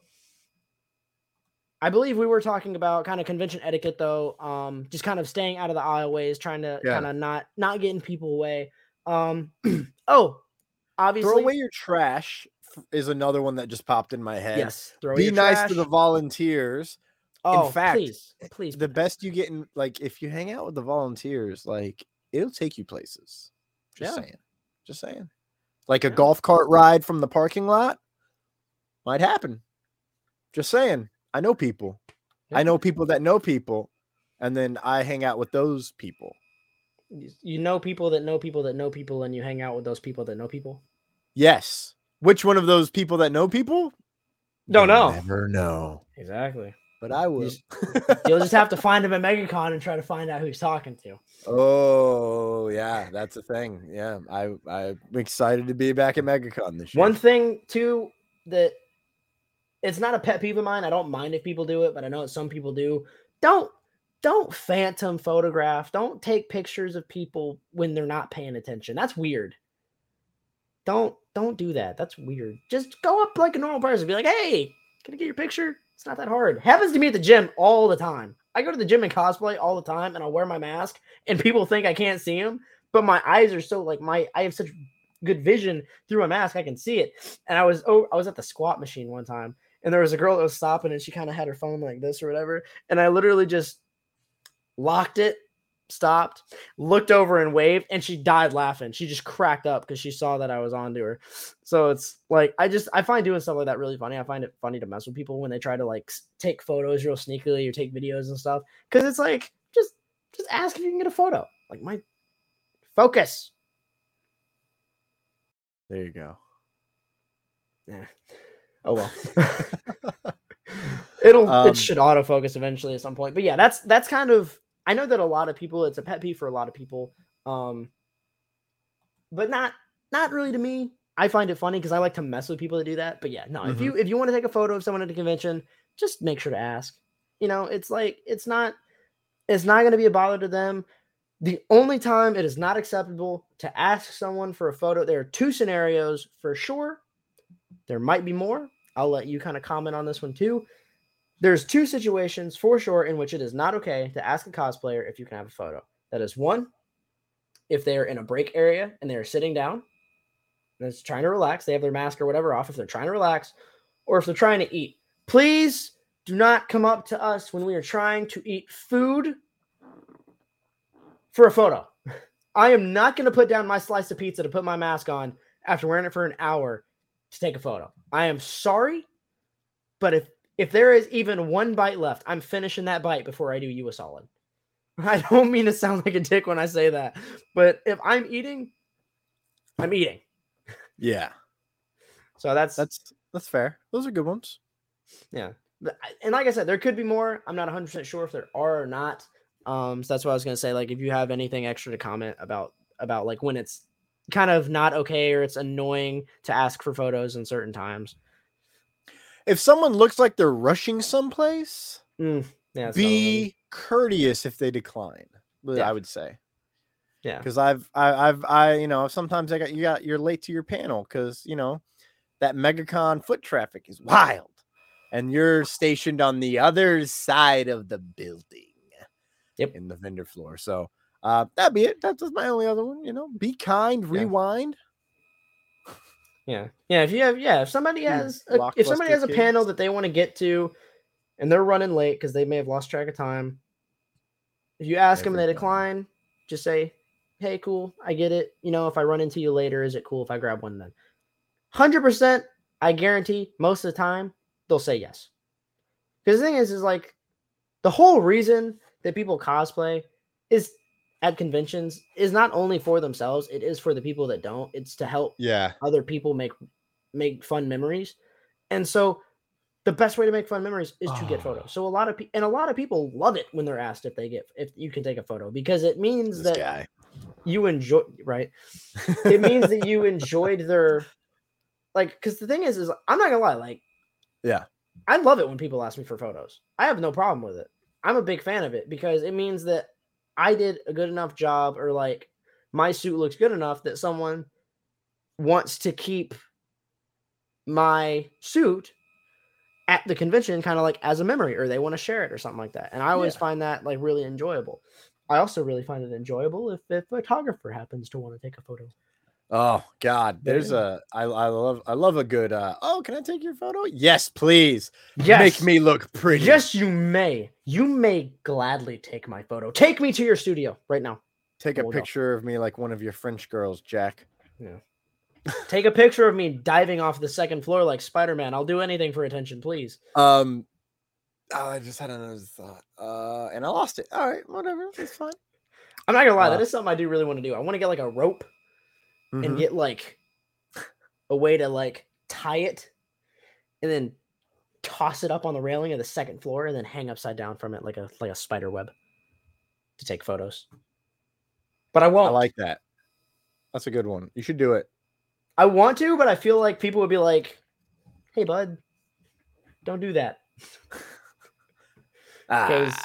I believe we were talking about kind of convention etiquette though. Um, just kind of staying out of the aisleways, trying to Yeah. kind of not not getting people away. Um oh, obviously Throw away your trash is another one that just popped in my head. yes, throw Be nice trash. to the volunteers. Oh, fact, please, please, The best you get in like if you hang out with the volunteers, like it'll take you places. Just Yeah. saying. Just saying. Like a Yeah. golf cart ride from the parking lot might happen. Just saying. I know people. I know people that know people, and then I hang out with those people. You- you know people that know people that know people, and you hang out with those people that know people. Yes. Which one of those people that know people? Don't You'll know. Never know. Exactly. But I will. You'll just have to find him at MegaCon and try to find out who he's talking to. oh yeah, that's a thing. Yeah, I I'm excited to be back at MegaCon this year. One thing too that it's not a pet peeve of mine. I don't mind if people do it, but I know some people do. Don't don't phantom photograph. Don't take pictures of people when they're not paying attention. That's weird. Don't don't do that. That's weird. Just go up like a normal person. Be like, hey, can I get your picture? It's not that hard. Happens to me at the gym all the time. I go to the gym and cosplay all the time, and I wear my mask, and people think I can't see them, but my eyes are so like my I have such good vision through my mask. I can see it. And I was oh I was at the squat machine one time, and there was a girl that was stopping, and she kind of had her phone like this or whatever, and I literally just locked it, stopped, looked over and waved, and she died laughing. She just cracked up because she saw that I was on to her. So it's like I just I find doing stuff like that really funny. I find it funny to mess with people when they try to like take photos real sneakily or take videos and stuff because it's like just just ask if you can get a photo. Like my focus. There you go. Yeah. Oh well. It'll Um, it should autofocus eventually at some point. But yeah, that's that's kind of I know that a lot of people it's a pet peeve for a lot of people. Um but not not really to me. I find it funny because I like to mess with people that do that. But yeah, no, if Mhm. you if you want to take a photo of someone at a convention, just make sure to ask. You know, it's like it's not it's not going to be a bother to them. The only time it is not acceptable to ask someone for a photo, there are two scenarios for sure. There might be more. I'll let you kind of comment on this one too. There's two situations for sure in which it is not okay to ask a cosplayer if you can have a photo. That is one, if they're in a break area and they're sitting down and it's trying to relax, they have their mask or whatever off if they're trying to relax, or if they're trying to eat. Please do not come up to us when we are trying to eat food for a photo. I am not going to put down my slice of pizza to put my mask on after wearing it for an hour to take a photo. I am sorry, but if if there is even one bite left, I'm finishing that bite before I do you a solid. I don't mean to sound like a dick when I say that, but if I'm eating, I'm eating. Yeah, So that's that's that's fair. Those are good ones. yeah. And like I said, there could be more. I'm not 100 percent sure if there are or not. Um, so that's what I was gonna say. Like, if you have anything extra to comment about about like when it's kind of not okay or it's annoying to ask for photos in certain times. If someone looks like they're rushing someplace, Mm, yeah, that's another one. be courteous if they decline. Yeah. I would say. yeah. because I've I, I've I you know sometimes I got you got you're late to your panel because you know that MegaCon foot traffic is wild, and you're stationed on the other side of the building. Yep. in the vendor floor. So uh, that'd be it. That's my only other one. You know, be kind, Yeah. rewind. Yeah, yeah. If you have, yeah, if somebody Hmm, has, a, if somebody has a panel that they want to get to, and they're running late because they may have lost track of time, if you ask them and they Every time. decline, just say, "Hey, cool, I get it. You know, if I run into you later, is it cool if I grab one then?" Hundred percent, I guarantee. Most of the time, they'll say yes. Because the thing is, is like the whole reason that people cosplay is at conventions is not only for themselves; it is for the people that don't. It's to help Yeah, other people make make fun memories and so the best way to make fun memories is to get Oh. photos ah. so a lot of people and a lot of people love it when they're asked if they get if you can take a photo because it means this that guy. you enjoy right it means that you enjoyed their like because the thing is is i'm not gonna lie like Yeah. i love it when people ask me for photos i have no problem with it i'm a big fan of it because it means that i did a good enough job or like my suit looks good enough that someone wants to keep my suit at the convention kind of like as a memory or they want to share it or something like that. And I always yeah. find that like really enjoyable. I also really find it enjoyable if a photographer happens to want to take a photo. Oh God, there's a I I love I love a good uh oh can I take your photo? Yes, please. Yes. Make me look pretty. Yes, you may. You may gladly take my photo. Take me to your studio right now. Take a picture of me like one of your French girls, Jack. Yeah. Take a picture of me diving off the second floor like Spider Man. I'll do anything for attention, please. Um, oh, I just had another thought, uh, and I lost it. All right, whatever, it's fine. I'm not gonna lie, uh, that is something I do really want to do. I want to get like a rope mm-hmm. and get like a way to like tie it, and then toss it up on the railing of the second floor, and then hang upside down from it like a like a spider web to take photos. But I won't. I like that. That's a good one. You should do it. I want to, but I feel like people would be like, "Hey, bud, don't do that." Because ah.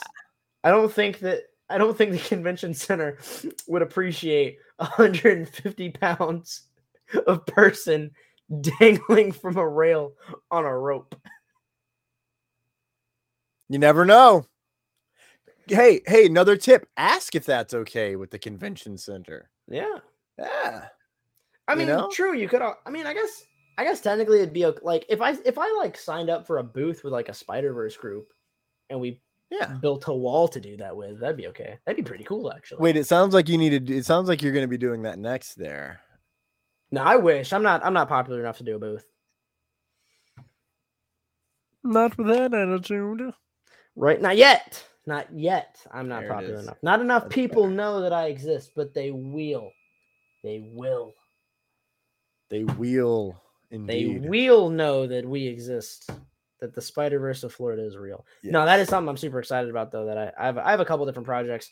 I don't think that I don't think the convention center would appreciate 150 pounds of person dangling from a rail on a rope. You never know. Hey, hey, another tip. Ask if that's okay with the convention center. Yeah. Yeah. I mean, know? true. You could. I mean, I guess. I guess technically it'd be like if I if I like signed up for a booth with like a Spider Verse group, and we yeah built a wall to do that with. That'd be okay. That'd be pretty cool, actually. Wait, it sounds like you needed. It sounds like you're going to be doing that next there. No, I wish. I'm not. I'm not popular enough to do a booth. Not with that attitude. Right, not yet. Not yet. I'm not there popular enough. Not enough That's people fair. know that I exist, but they will. They will. They will indeed. They will know that we exist. That the Spider Verse of Florida is real. Yes. No, that is something I'm super excited about, though. That I, I have I have a couple different projects.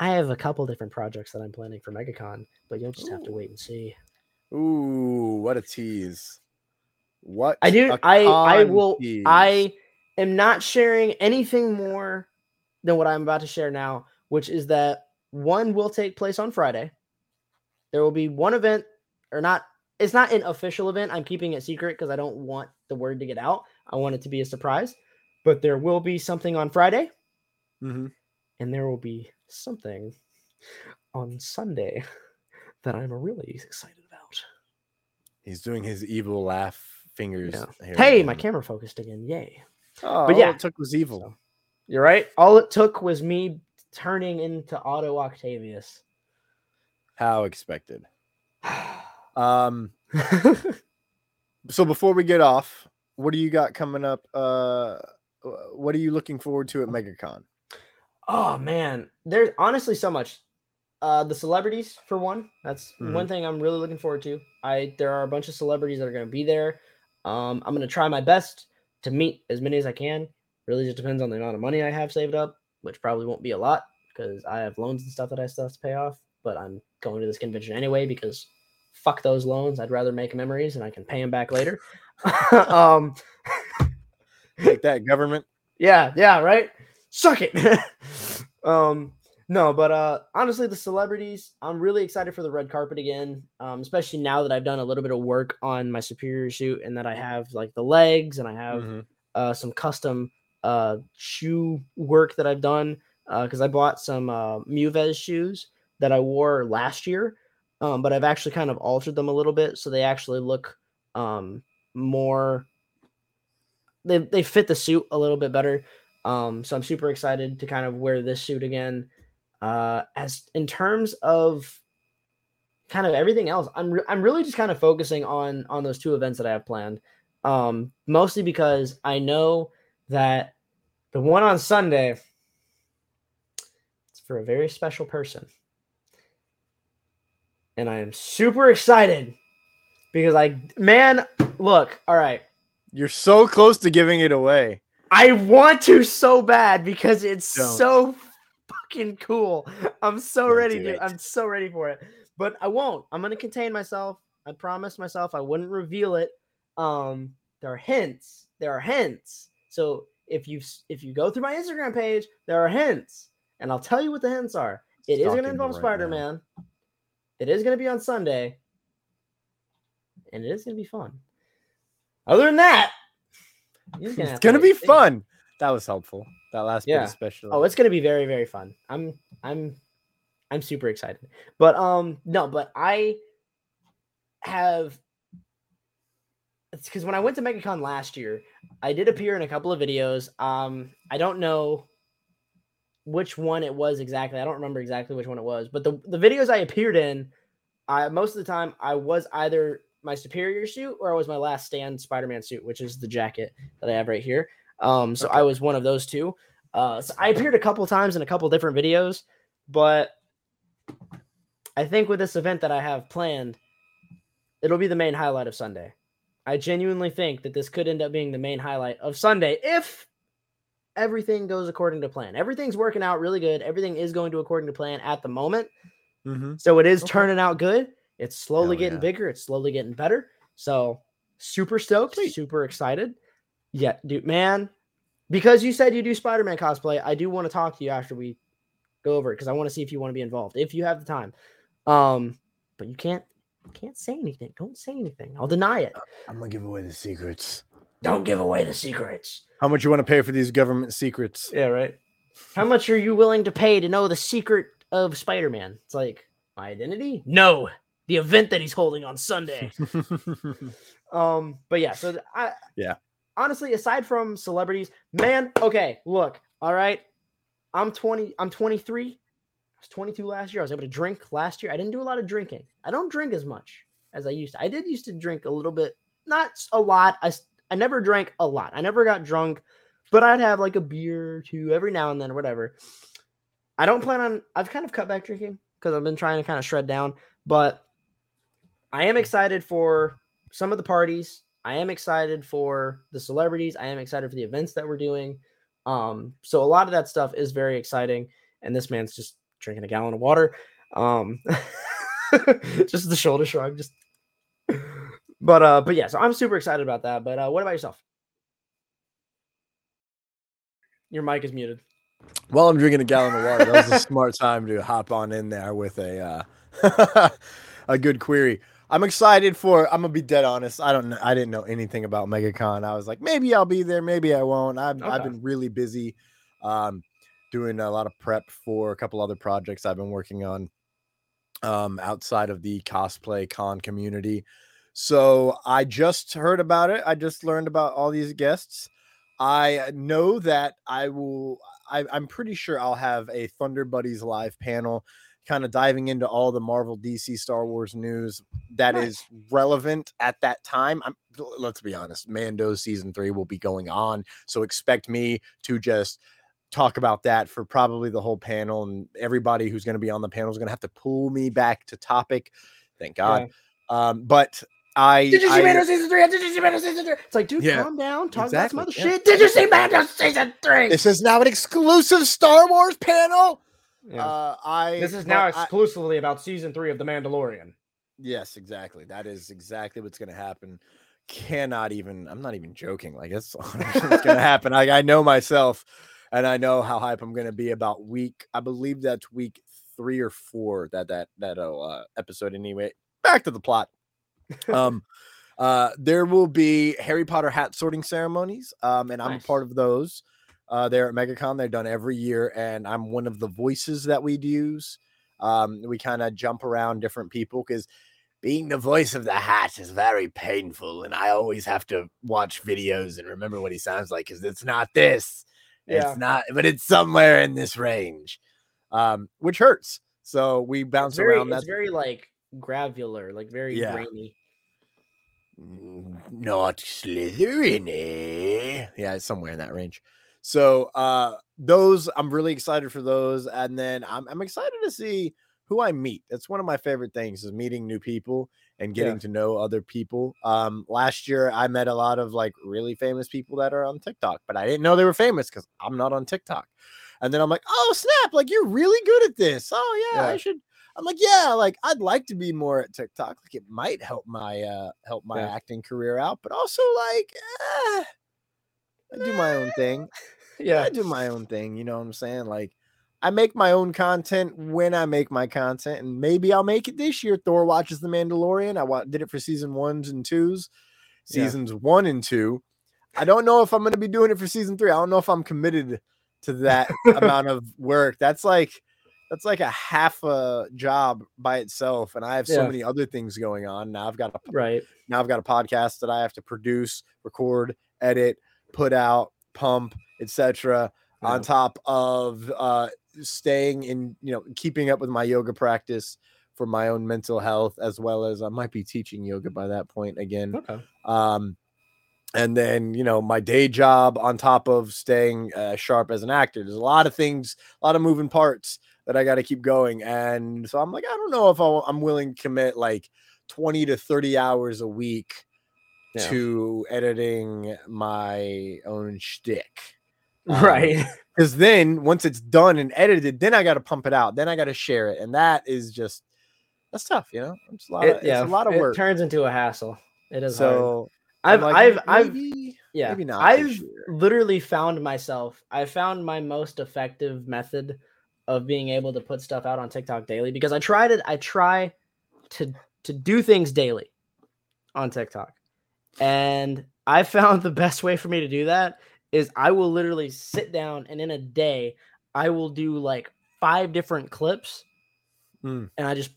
I have a couple different projects that I'm planning for MegaCon, but you'll just Ooh. have to wait and see. Ooh, what a tease! What I do, I I will. Tease. I am not sharing anything more than what I'm about to share now, which is that one will take place on Friday. There will be one event, or not it's not an official event. I'm keeping it secret because I don't want the word to get out. I want it to be a surprise. But there will be something on Friday, mm-hmm. and there will be something on Sunday that I'm really excited about. He's doing his evil laugh fingers. Yeah. Hey, my camera focused again. Yay! Oh, but yeah, it took was evil. So, you're right. All it took was me turning into Otto Octavius. How expected. Um, so before we get off, what do you got coming up? Uh, what are you looking forward to at MegaCon? Oh man, there's honestly so much. Uh, the celebrities for one. That's mm-hmm. one thing I'm really looking forward to. I there are a bunch of celebrities that are going to be there. Um, I'm going to try my best to meet as many as I can. Really, just depends on the amount of money I have saved up, which probably won't be a lot because I have loans and stuff that I still have to pay off. But I'm going to this convention anyway because fuck those loans. I'd rather make memories and I can pay them back later. um, Take that, government. Yeah, yeah, right. Suck it. um, no, but uh, honestly, the celebrities, I'm really excited for the red carpet again. Um, especially now that I've done a little bit of work on my superior suit and that I have like the legs and I have mm-hmm. uh, some custom uh shoe work that I've done because uh, I bought some uh, Muvez shoes that I wore last year um, but I've actually kind of altered them a little bit so they actually look um, more. They they fit the suit a little bit better. Um, so I'm super excited to kind of wear this suit again. Uh, as in terms of kind of everything else, I'm re- I'm really just kind of focusing on on those two events that I have planned. Um, mostly because I know that the one on Sunday it's for a very special person and I am super excited because I man, look, all right. You're so close to giving it away. I want to so bad because it's Don't. so fucking cool. I'm so Don't ready to I'm so ready for it. But I won't. I'm going to contain myself. I promised myself I wouldn't reveal it. Um there are hints. There are hints. So if you if you go through my Instagram page, there are hints. And I'll tell you what the hints are. It is going to involve right Spider-Man. Now. It is going to be on Sunday. and it is gonna be fun. Other than that, gonna it's gonna be fun. That was helpful. That last yeah. bit especially. Oh, it's gonna be very very fun. I'm I'm I'm super excited. But um no, but I have it's because when I went to MegaCon last year, I did appear in a couple of videos. Um, I don't know which one it was exactly. I don't remember exactly which one it was, but the, the videos I appeared in, I most of the time I was either my superior suit or I was my last stand Spider-Man suit, which is the jacket that I have right here. Um, so okay. I was one of those two. Uh, so I appeared a couple times in a couple different videos, but I think with this event that I have planned, it'll be the main highlight of Sunday. I genuinely think that this could end up being the main highlight of Sunday if everything goes according to plan. Everything's working out really good. Everything is going to according to plan at the moment. Mm-hmm. So it is okay. turning out good. It's slowly Hell getting yeah. bigger. It's slowly getting better. So super stoked, Sweet. super excited. Yeah, dude, man. Because you said you do Spider-Man cosplay, I do want to talk to you after we go over it because I want to see if you want to be involved if you have the time. Um, but you can't can't say anything. Don't say anything. I'll deny it. I'm gonna give away the secrets. Don't give away the secrets. How much you want to pay for these government secrets? Yeah, right. How much are you willing to pay to know the secret of Spider-Man? It's like my identity? No, the event that he's holding on Sunday. um, but yeah, so I yeah. Honestly, aside from celebrities, man, okay, look, all right. I'm 20, I'm 23 I was 22 last year. I was able to drink last year. I didn't do a lot of drinking. I don't drink as much as I used to. I did used to drink a little bit, not a lot. I I never drank a lot. I never got drunk, but I'd have like a beer or two every now and then or whatever. I don't plan on I've kind of cut back drinking because I've been trying to kind of shred down, but I am excited for some of the parties. I am excited for the celebrities. I am excited for the events that we're doing. Um, so a lot of that stuff is very exciting. And this man's just drinking a gallon of water. Um, just the shoulder shrug. Just, but uh, but yeah. So I'm super excited about that. But uh, what about yourself? Your mic is muted. While I'm drinking a gallon of water, that was a smart time to hop on in there with a uh, a good query. I'm excited for. I'm gonna be dead honest. I don't. know. I didn't know anything about MegaCon. I was like, maybe I'll be there, maybe I won't. I've okay. I've been really busy. Um, doing a lot of prep for a couple other projects I've been working on um, outside of the cosplay con community. So I just heard about it. I just learned about all these guests. I know that I will. I, am pretty sure I'll have a Thunder Buddies live panel, kind of diving into all the Marvel, DC, Star Wars news that nice. is relevant at that time. I'm, let's be honest, Mando season three will be going on, so expect me to just talk about that for probably the whole panel and everybody who's going to be on the panel is going to have to pull me back to topic thank god yeah. um but I did you see I, Mando season three? Did you see Mando season three? It's like, dude, yeah, calm down. Talk exactly, about some other yeah. shit. Did you see Mando season three? This is now an exclusive Star Wars panel. Yeah. Uh, I this is now exclusively I, about season three of The Mandalorian. Yes, exactly. That is exactly what's going to happen. Cannot even. I'm not even joking. Like it's, it's going to happen. I, I know myself and I know how hype I'm going to be about week. I believe that's week three or four that that that uh, episode. Anyway, back to the plot. Um, uh, there will be Harry Potter hat sorting ceremonies, um, and I'm a part of those. Uh, they're at MegaCon. They're done every year, and I'm one of the voices that we'd use. Um, we kind of jump around different people because being the voice of the hat is very painful, and I always have to watch videos and remember what he sounds like because it's not this. Yeah. It's not, but it's somewhere in this range, um, which hurts. So we bounce it's very, around. That's very like gravular, like very yeah. grainy. Mm, not Slytherin? Yeah, somewhere in that range. So uh those I'm really excited for those, and then I'm I'm excited to see who I meet. That's one of my favorite things is meeting new people and getting yeah. to know other people. Um, last year I met a lot of like really famous people that are on TikTok, but I didn't know they were famous because I'm not on TikTok. And then I'm like, oh snap, like you're really good at this. Oh yeah, yeah. I should. I'm like, yeah, like I'd like to be more at TikTok. Like it might help my uh help my yeah. acting career out, but also like eh, I do my own thing. yeah, I do my own thing. You know what I'm saying? Like I make my own content when I make my content, and maybe I'll make it this year. Thor watches The Mandalorian. I wa- did it for season ones and twos, seasons yeah. one and two. I don't know if I'm going to be doing it for season three. I don't know if I'm committed to that amount of work. That's like that's like a half a job by itself, and I have so yeah. many other things going on. Now I've got a right now I've got a podcast that I have to produce, record, edit, put out, pump, etc. Yeah. On top of uh, staying in, you know, keeping up with my yoga practice for my own mental health, as well as I might be teaching yoga by that point again. Okay. Um, and then you know my day job on top of staying uh, sharp as an actor there's a lot of things a lot of moving parts that i got to keep going and so i'm like i don't know if i am willing to commit like 20 to 30 hours a week yeah. to editing my own shtick. Um, right because then once it's done and edited then i got to pump it out then i got to share it and that is just that's tough you know it's a lot, it, of, yeah, a lot of work it turns into a hassle it is so hard. I've like, I've I've yeah maybe not I've literally found myself I found my most effective method of being able to put stuff out on TikTok daily because I tried it I try to to do things daily on TikTok. And I found the best way for me to do that is I will literally sit down and in a day I will do like five different clips mm. and I just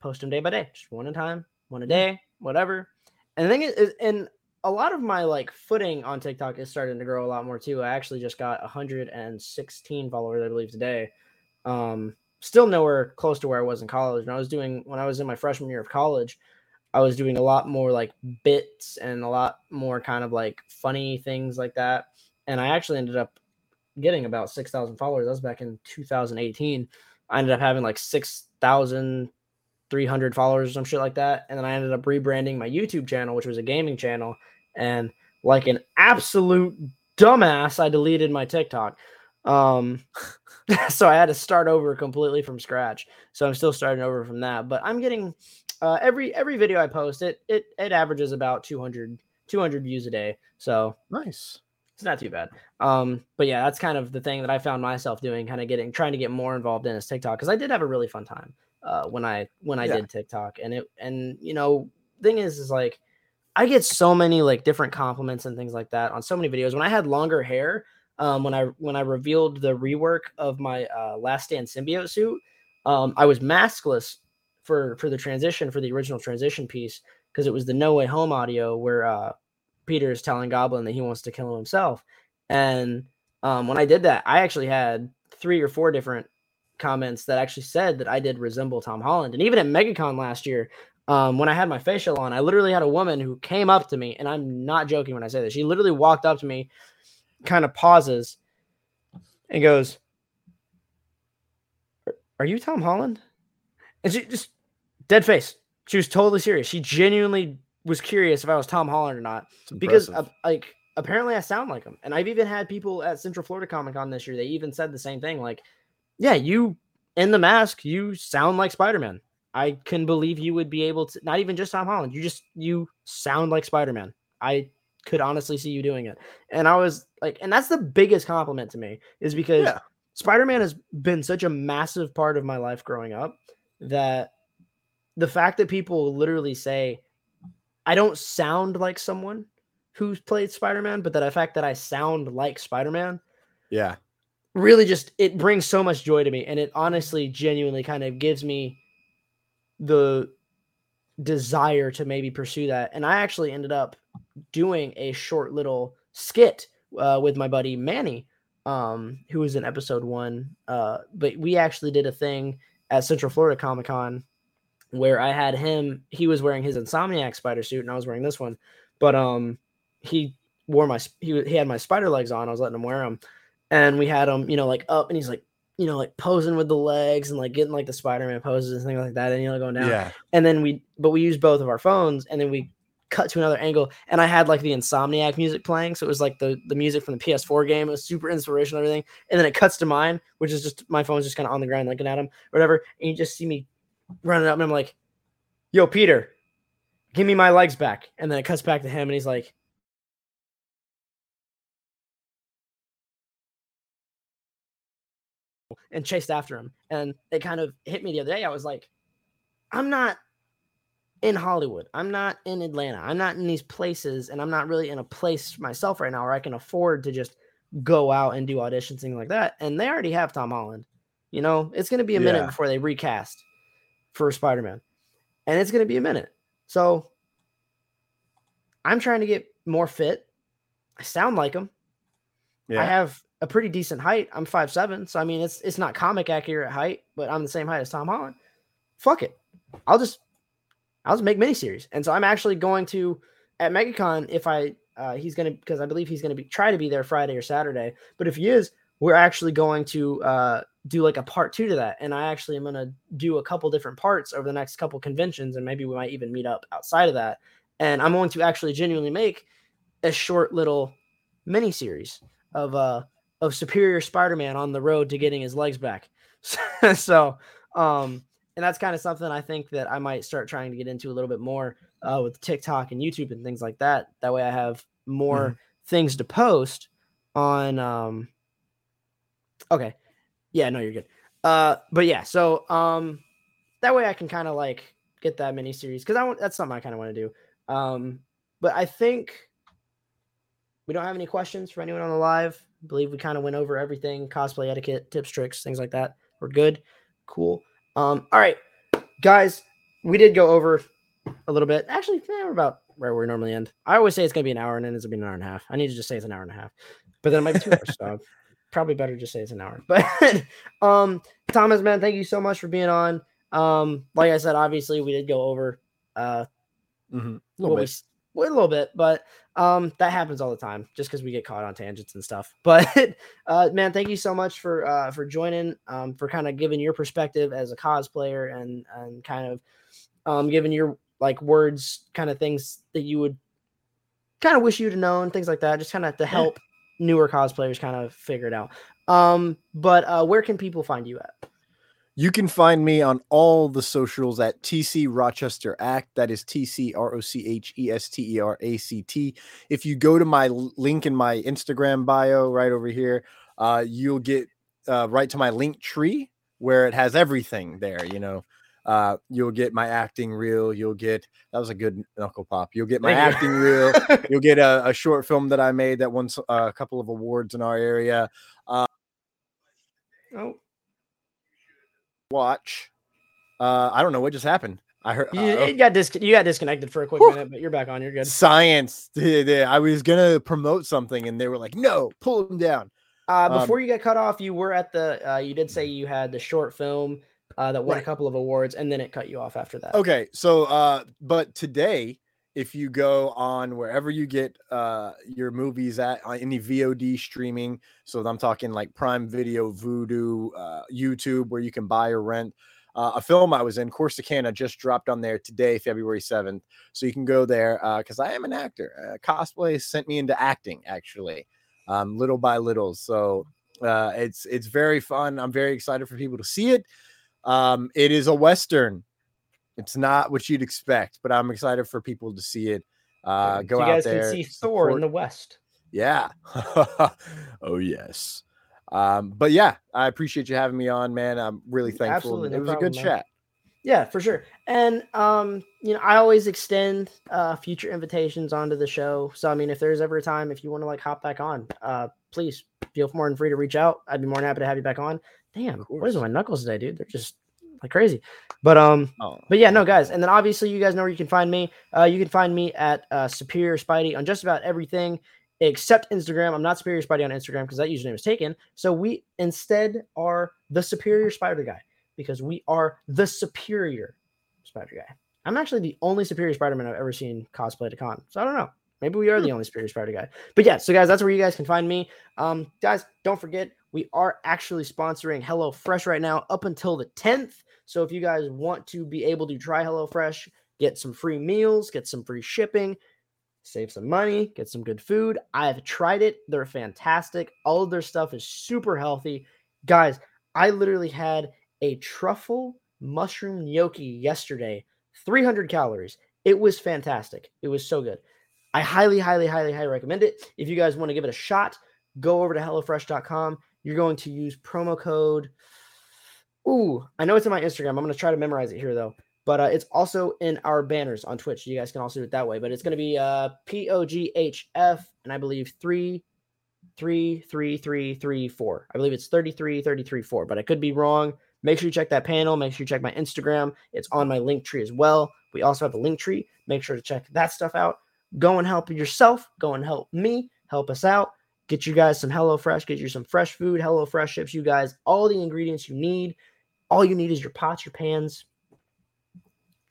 post them day by day, just one at a time, one a day, whatever. And the thing is, and a lot of my like footing on TikTok is starting to grow a lot more too. I actually just got 116 followers, I believe, today. Um, still nowhere close to where I was in college. And I was doing when I was in my freshman year of college, I was doing a lot more like bits and a lot more kind of like funny things like that. And I actually ended up getting about 6,000 followers. That was back in 2018. I ended up having like 6,300 followers or some shit like that. And then I ended up rebranding my YouTube channel, which was a gaming channel. And like an absolute dumbass, I deleted my TikTok. Um, so I had to start over completely from scratch. So I'm still starting over from that. But I'm getting uh, every every video I post it it it averages about 200 200 views a day. So nice. It's not too bad. Um, but yeah, that's kind of the thing that I found myself doing, kind of getting trying to get more involved in is TikTok because I did have a really fun time uh, when I when I yeah. did TikTok, and it and you know thing is is like I get so many like different compliments and things like that on so many videos. When I had longer hair, um, when I when I revealed the rework of my uh, Last Stand symbiote suit, um, I was maskless for for the transition for the original transition piece because it was the No Way Home audio where uh, Peter is telling Goblin that he wants to kill himself, and um, when I did that, I actually had three or four different comments that actually said that I did resemble Tom Holland, and even at MegaCon last year. Um, when I had my facial on, I literally had a woman who came up to me, and I'm not joking when I say this. She literally walked up to me kind of pauses and goes, Are you Tom Holland? And she just dead face. She was totally serious. She genuinely was curious if I was Tom Holland or not. Because uh, like apparently I sound like him. And I've even had people at Central Florida Comic Con this year, they even said the same thing. Like, yeah, you in the mask, you sound like Spider-Man. I can believe you would be able to not even just Tom Holland. You just you sound like Spider-Man. I could honestly see you doing it. And I was like, and that's the biggest compliment to me is because yeah. Spider Man has been such a massive part of my life growing up that the fact that people literally say, I don't sound like someone who's played Spider Man, but that the fact that I sound like Spider Man. Yeah. Really just, it brings so much joy to me. And it honestly, genuinely kind of gives me the desire to maybe pursue that. And I actually ended up doing a short little skit uh, with my buddy Manny, um, who was in episode one. Uh, but we actually did a thing at Central Florida Comic Con where I had him. He was wearing his Insomniac spider suit, and I was wearing this one. But um, he wore my he he had my spider legs on. I was letting him wear them, and we had him, you know, like up, and he's like you know, like posing with the legs and like getting like the Spider-Man poses and things like that, and you know, going down. Yeah. And then we, but we used both of our phones, and then we cut to another angle, and I had like the Insomniac music playing, so it was like the the music from the PS4 game. It was super inspirational, everything. And then it cuts to mine, which is just my phone's just kind of on the ground looking at him, whatever. And you just see me running up, and I'm like, "Yo, Peter, give me my legs back." And then it cuts back to him, and he's like, and chased after him. And it kind of hit me the other day. I was like, I'm not in Hollywood. I'm not in Atlanta. I'm not in these places, and I'm not really in a place myself right now where I can afford to just go out and do auditions, things like that. And they already have Tom Holland. You know, it's going to be a minute before they recast for Spider Man, and it's going to be a minute. So I'm trying to get more fit. I sound like him. Yeah. I have a pretty decent height. I'm five seven, so I mean it's it's not comic accurate height, but I'm the same height as Tom Holland. Fuck it, I'll just I'll just make miniseries. And so I'm actually going to at MegaCon if I uh, he's gonna because I believe he's gonna be try to be there Friday or Saturday. But if he is, we're actually going to uh, do like a part two to that. And I actually am gonna do a couple different parts over the next couple conventions, and maybe we might even meet up outside of that. And I'm going to actually genuinely make a short little mini series of uh of Superior Spider-Man on the road to getting his legs back. so um and that's kind of something I think that I might start trying to get into a little bit more uh, with TikTok and YouTube and things like that. That way, I have more mm-hmm. things to post on. Um, okay, yeah, no, you're good. Uh, but yeah, so um, that way I can kind of like get that mini series because I want that's something I kind of want to do. Um, but I think we don't have any questions for anyone on the live. I believe we kind of went over everything cosplay etiquette, tips, tricks, things like that. We're good. Cool. Um, all right, guys, we did go over a little bit. Actually, eh, we're about where we normally end. I always say it's gonna be an hour, and then it's gonna be an hour and a half. I need to just say it's an hour and a half, but then it might be two hours. So probably better just say it's an hour. But um, Thomas, man, thank you so much for being on. Um, like I said, obviously we did go over uh mm-hmm. a little bit. We, a little bit, but um, that happens all the time just because we get caught on tangents and stuff. But uh, man, thank you so much for uh, for joining, um, for kind of giving your perspective as a cosplayer and and kind of um, giving your like words, kind of things that you would kind of wish you'd have known, things like that, just kind of to help newer cosplayers kind of figure it out. Um, but uh, where can people find you at? You can find me on all the socials at TC Rochester Act. That is T C R O C H E S T E R A C T. If you go to my link in my Instagram bio right over here, uh, you'll get uh, right to my link tree where it has everything there. You know, uh, you'll get my acting reel. You'll get that was a good knuckle pop. You'll get my Thank acting you. reel. You'll get a, a, short film that I made that won a couple of awards in our area. Uh, oh watch. Uh, I don't know what just happened. I heard you, uh, got dis- you got disconnected for a quick whew. minute, but you're back on. You're good. Science. I was gonna promote something, and they were like, "No, pull them down." Uh, um, before um, you get cut off, you were at the. Uh, you did say you had the short film uh, that won right. a couple of awards, and then it cut you off after that. Okay, so uh, but today, if you go on wherever you get uh your movies at on any VOD streaming, so I'm talking like Prime Video, Vudu, uh, YouTube, where you can buy or rent. Uh, a film I was in, Corsicana, just dropped on there today, February 7th. So you can go there because uh, I am an actor. Uh, cosplay sent me into acting, actually, um, little by little. So uh, it's it's very fun. I'm very excited for people to see it. Um, it is a western. It's not what you'd expect, but I'm excited for people to see it. Uh, go you out there. You guys can see Thor in the West. Yeah. oh yes. Um, but yeah, I appreciate you having me on, man. I'm really thankful. Absolutely, no it was problem, a good man. chat. Yeah, for sure. And um, you know, I always extend uh future invitations onto the show. So I mean, if there's ever a time if you want to like hop back on, uh please feel more than free to reach out. I'd be more than happy to have you back on. Damn, what is my knuckles today, dude? They're just like crazy. But um, oh. but yeah, no, guys. And then obviously, you guys know where you can find me. Uh, you can find me at uh, Superior Spidey on just about everything except Instagram. I'm not Superior Spidey on Instagram because that username is taken. So we instead are the Superior Spider Guy because we are the Superior Spider Guy. I'm actually the only Superior Spider-Man I've ever seen cosplay at a con. So I don't know. Maybe we are hmm. the only Superior Spider Guy. But yeah, so guys, that's where you guys can find me. Um, guys, don't forget we are actually sponsoring HelloFresh right now up until the 10th. So if you guys want to be able to try HelloFresh, get some free meals, get some free shipping, save some money, get some good food. I've tried it. They're fantastic. All of their stuff is super healthy. Guys, I literally had a truffle mushroom gnocchi yesterday, 300 calories. It was fantastic. It was so good. I highly, highly, highly, highly recommend it. If you guys want to give it a shot, go over to HelloFresh.com. You're going to use promo code Ooh, I know it's in my Instagram. I'm gonna try to memorize it here though. But uh, it's also in our banners on Twitch. You guys can also do it that way. But it's gonna be uh P O G H F and I believe three, three, three, three, three, four. I believe it's 33, 33, four, but I could be wrong. Make sure you check that panel. Make sure you check my Instagram. It's on my link tree as well. We also have a link tree. Make sure to check that stuff out. Go and help yourself. Go and help me. Help us out. Get you guys some HelloFresh. Get you some fresh food. HelloFresh ships you guys all the ingredients you need. All you need is your pots, your pans.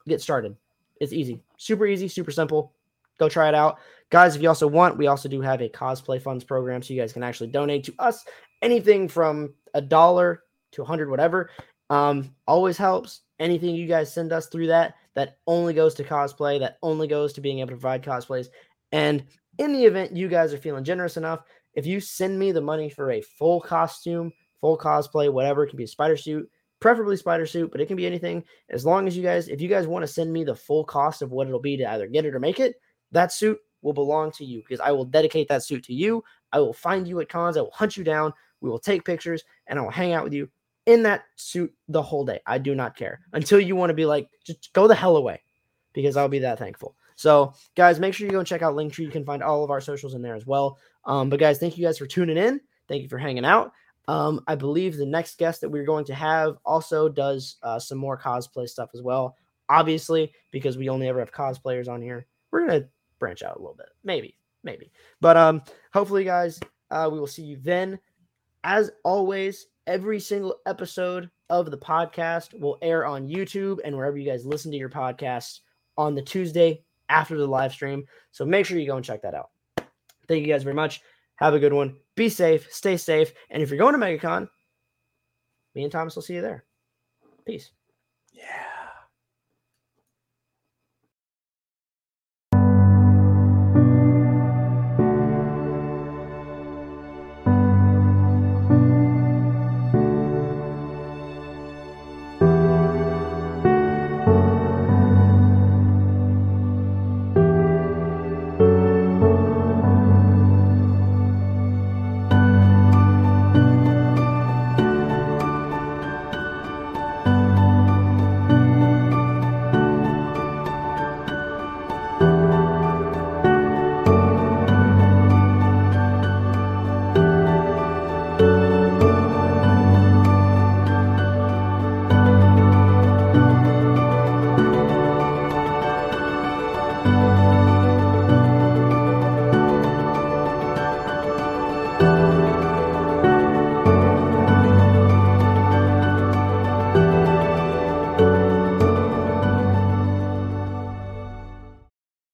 Get started. It's easy. Super easy, super simple. Go try it out. Guys, if you also want, we also do have a cosplay funds program so you guys can actually donate to us anything from a dollar to a hundred, whatever. Um, always helps. Anything you guys send us through that, that only goes to cosplay, that only goes to being able to provide cosplays. And in the event you guys are feeling generous enough, if you send me the money for a full costume, full cosplay, whatever, it can be a spider suit, preferably spider suit, but it can be anything. As long as you guys, if you guys want to send me the full cost of what it'll be to either get it or make it, that suit will belong to you because I will dedicate that suit to you. I will find you at cons. I will hunt you down. We will take pictures and I will hang out with you in that suit the whole day. I do not care until you want to be like, just go the hell away because I'll be that thankful. So, guys, make sure you go and check out Linktree. You can find all of our socials in there as well. Um, but, guys, thank you guys for tuning in. Thank you for hanging out. Um, I believe the next guest that we're going to have also does uh, some more cosplay stuff as well. Obviously, because we only ever have cosplayers on here, we're gonna branch out a little bit, maybe, maybe. But um, hopefully, guys, uh, we will see you then. As always, every single episode of the podcast will air on YouTube and wherever you guys listen to your podcasts on the Tuesday after the live stream. So make sure you go and check that out. Thank you guys very much. Have a good one. Be safe, stay safe. And if you're going to MegaCon, me and Thomas will see you there. Peace. Yeah.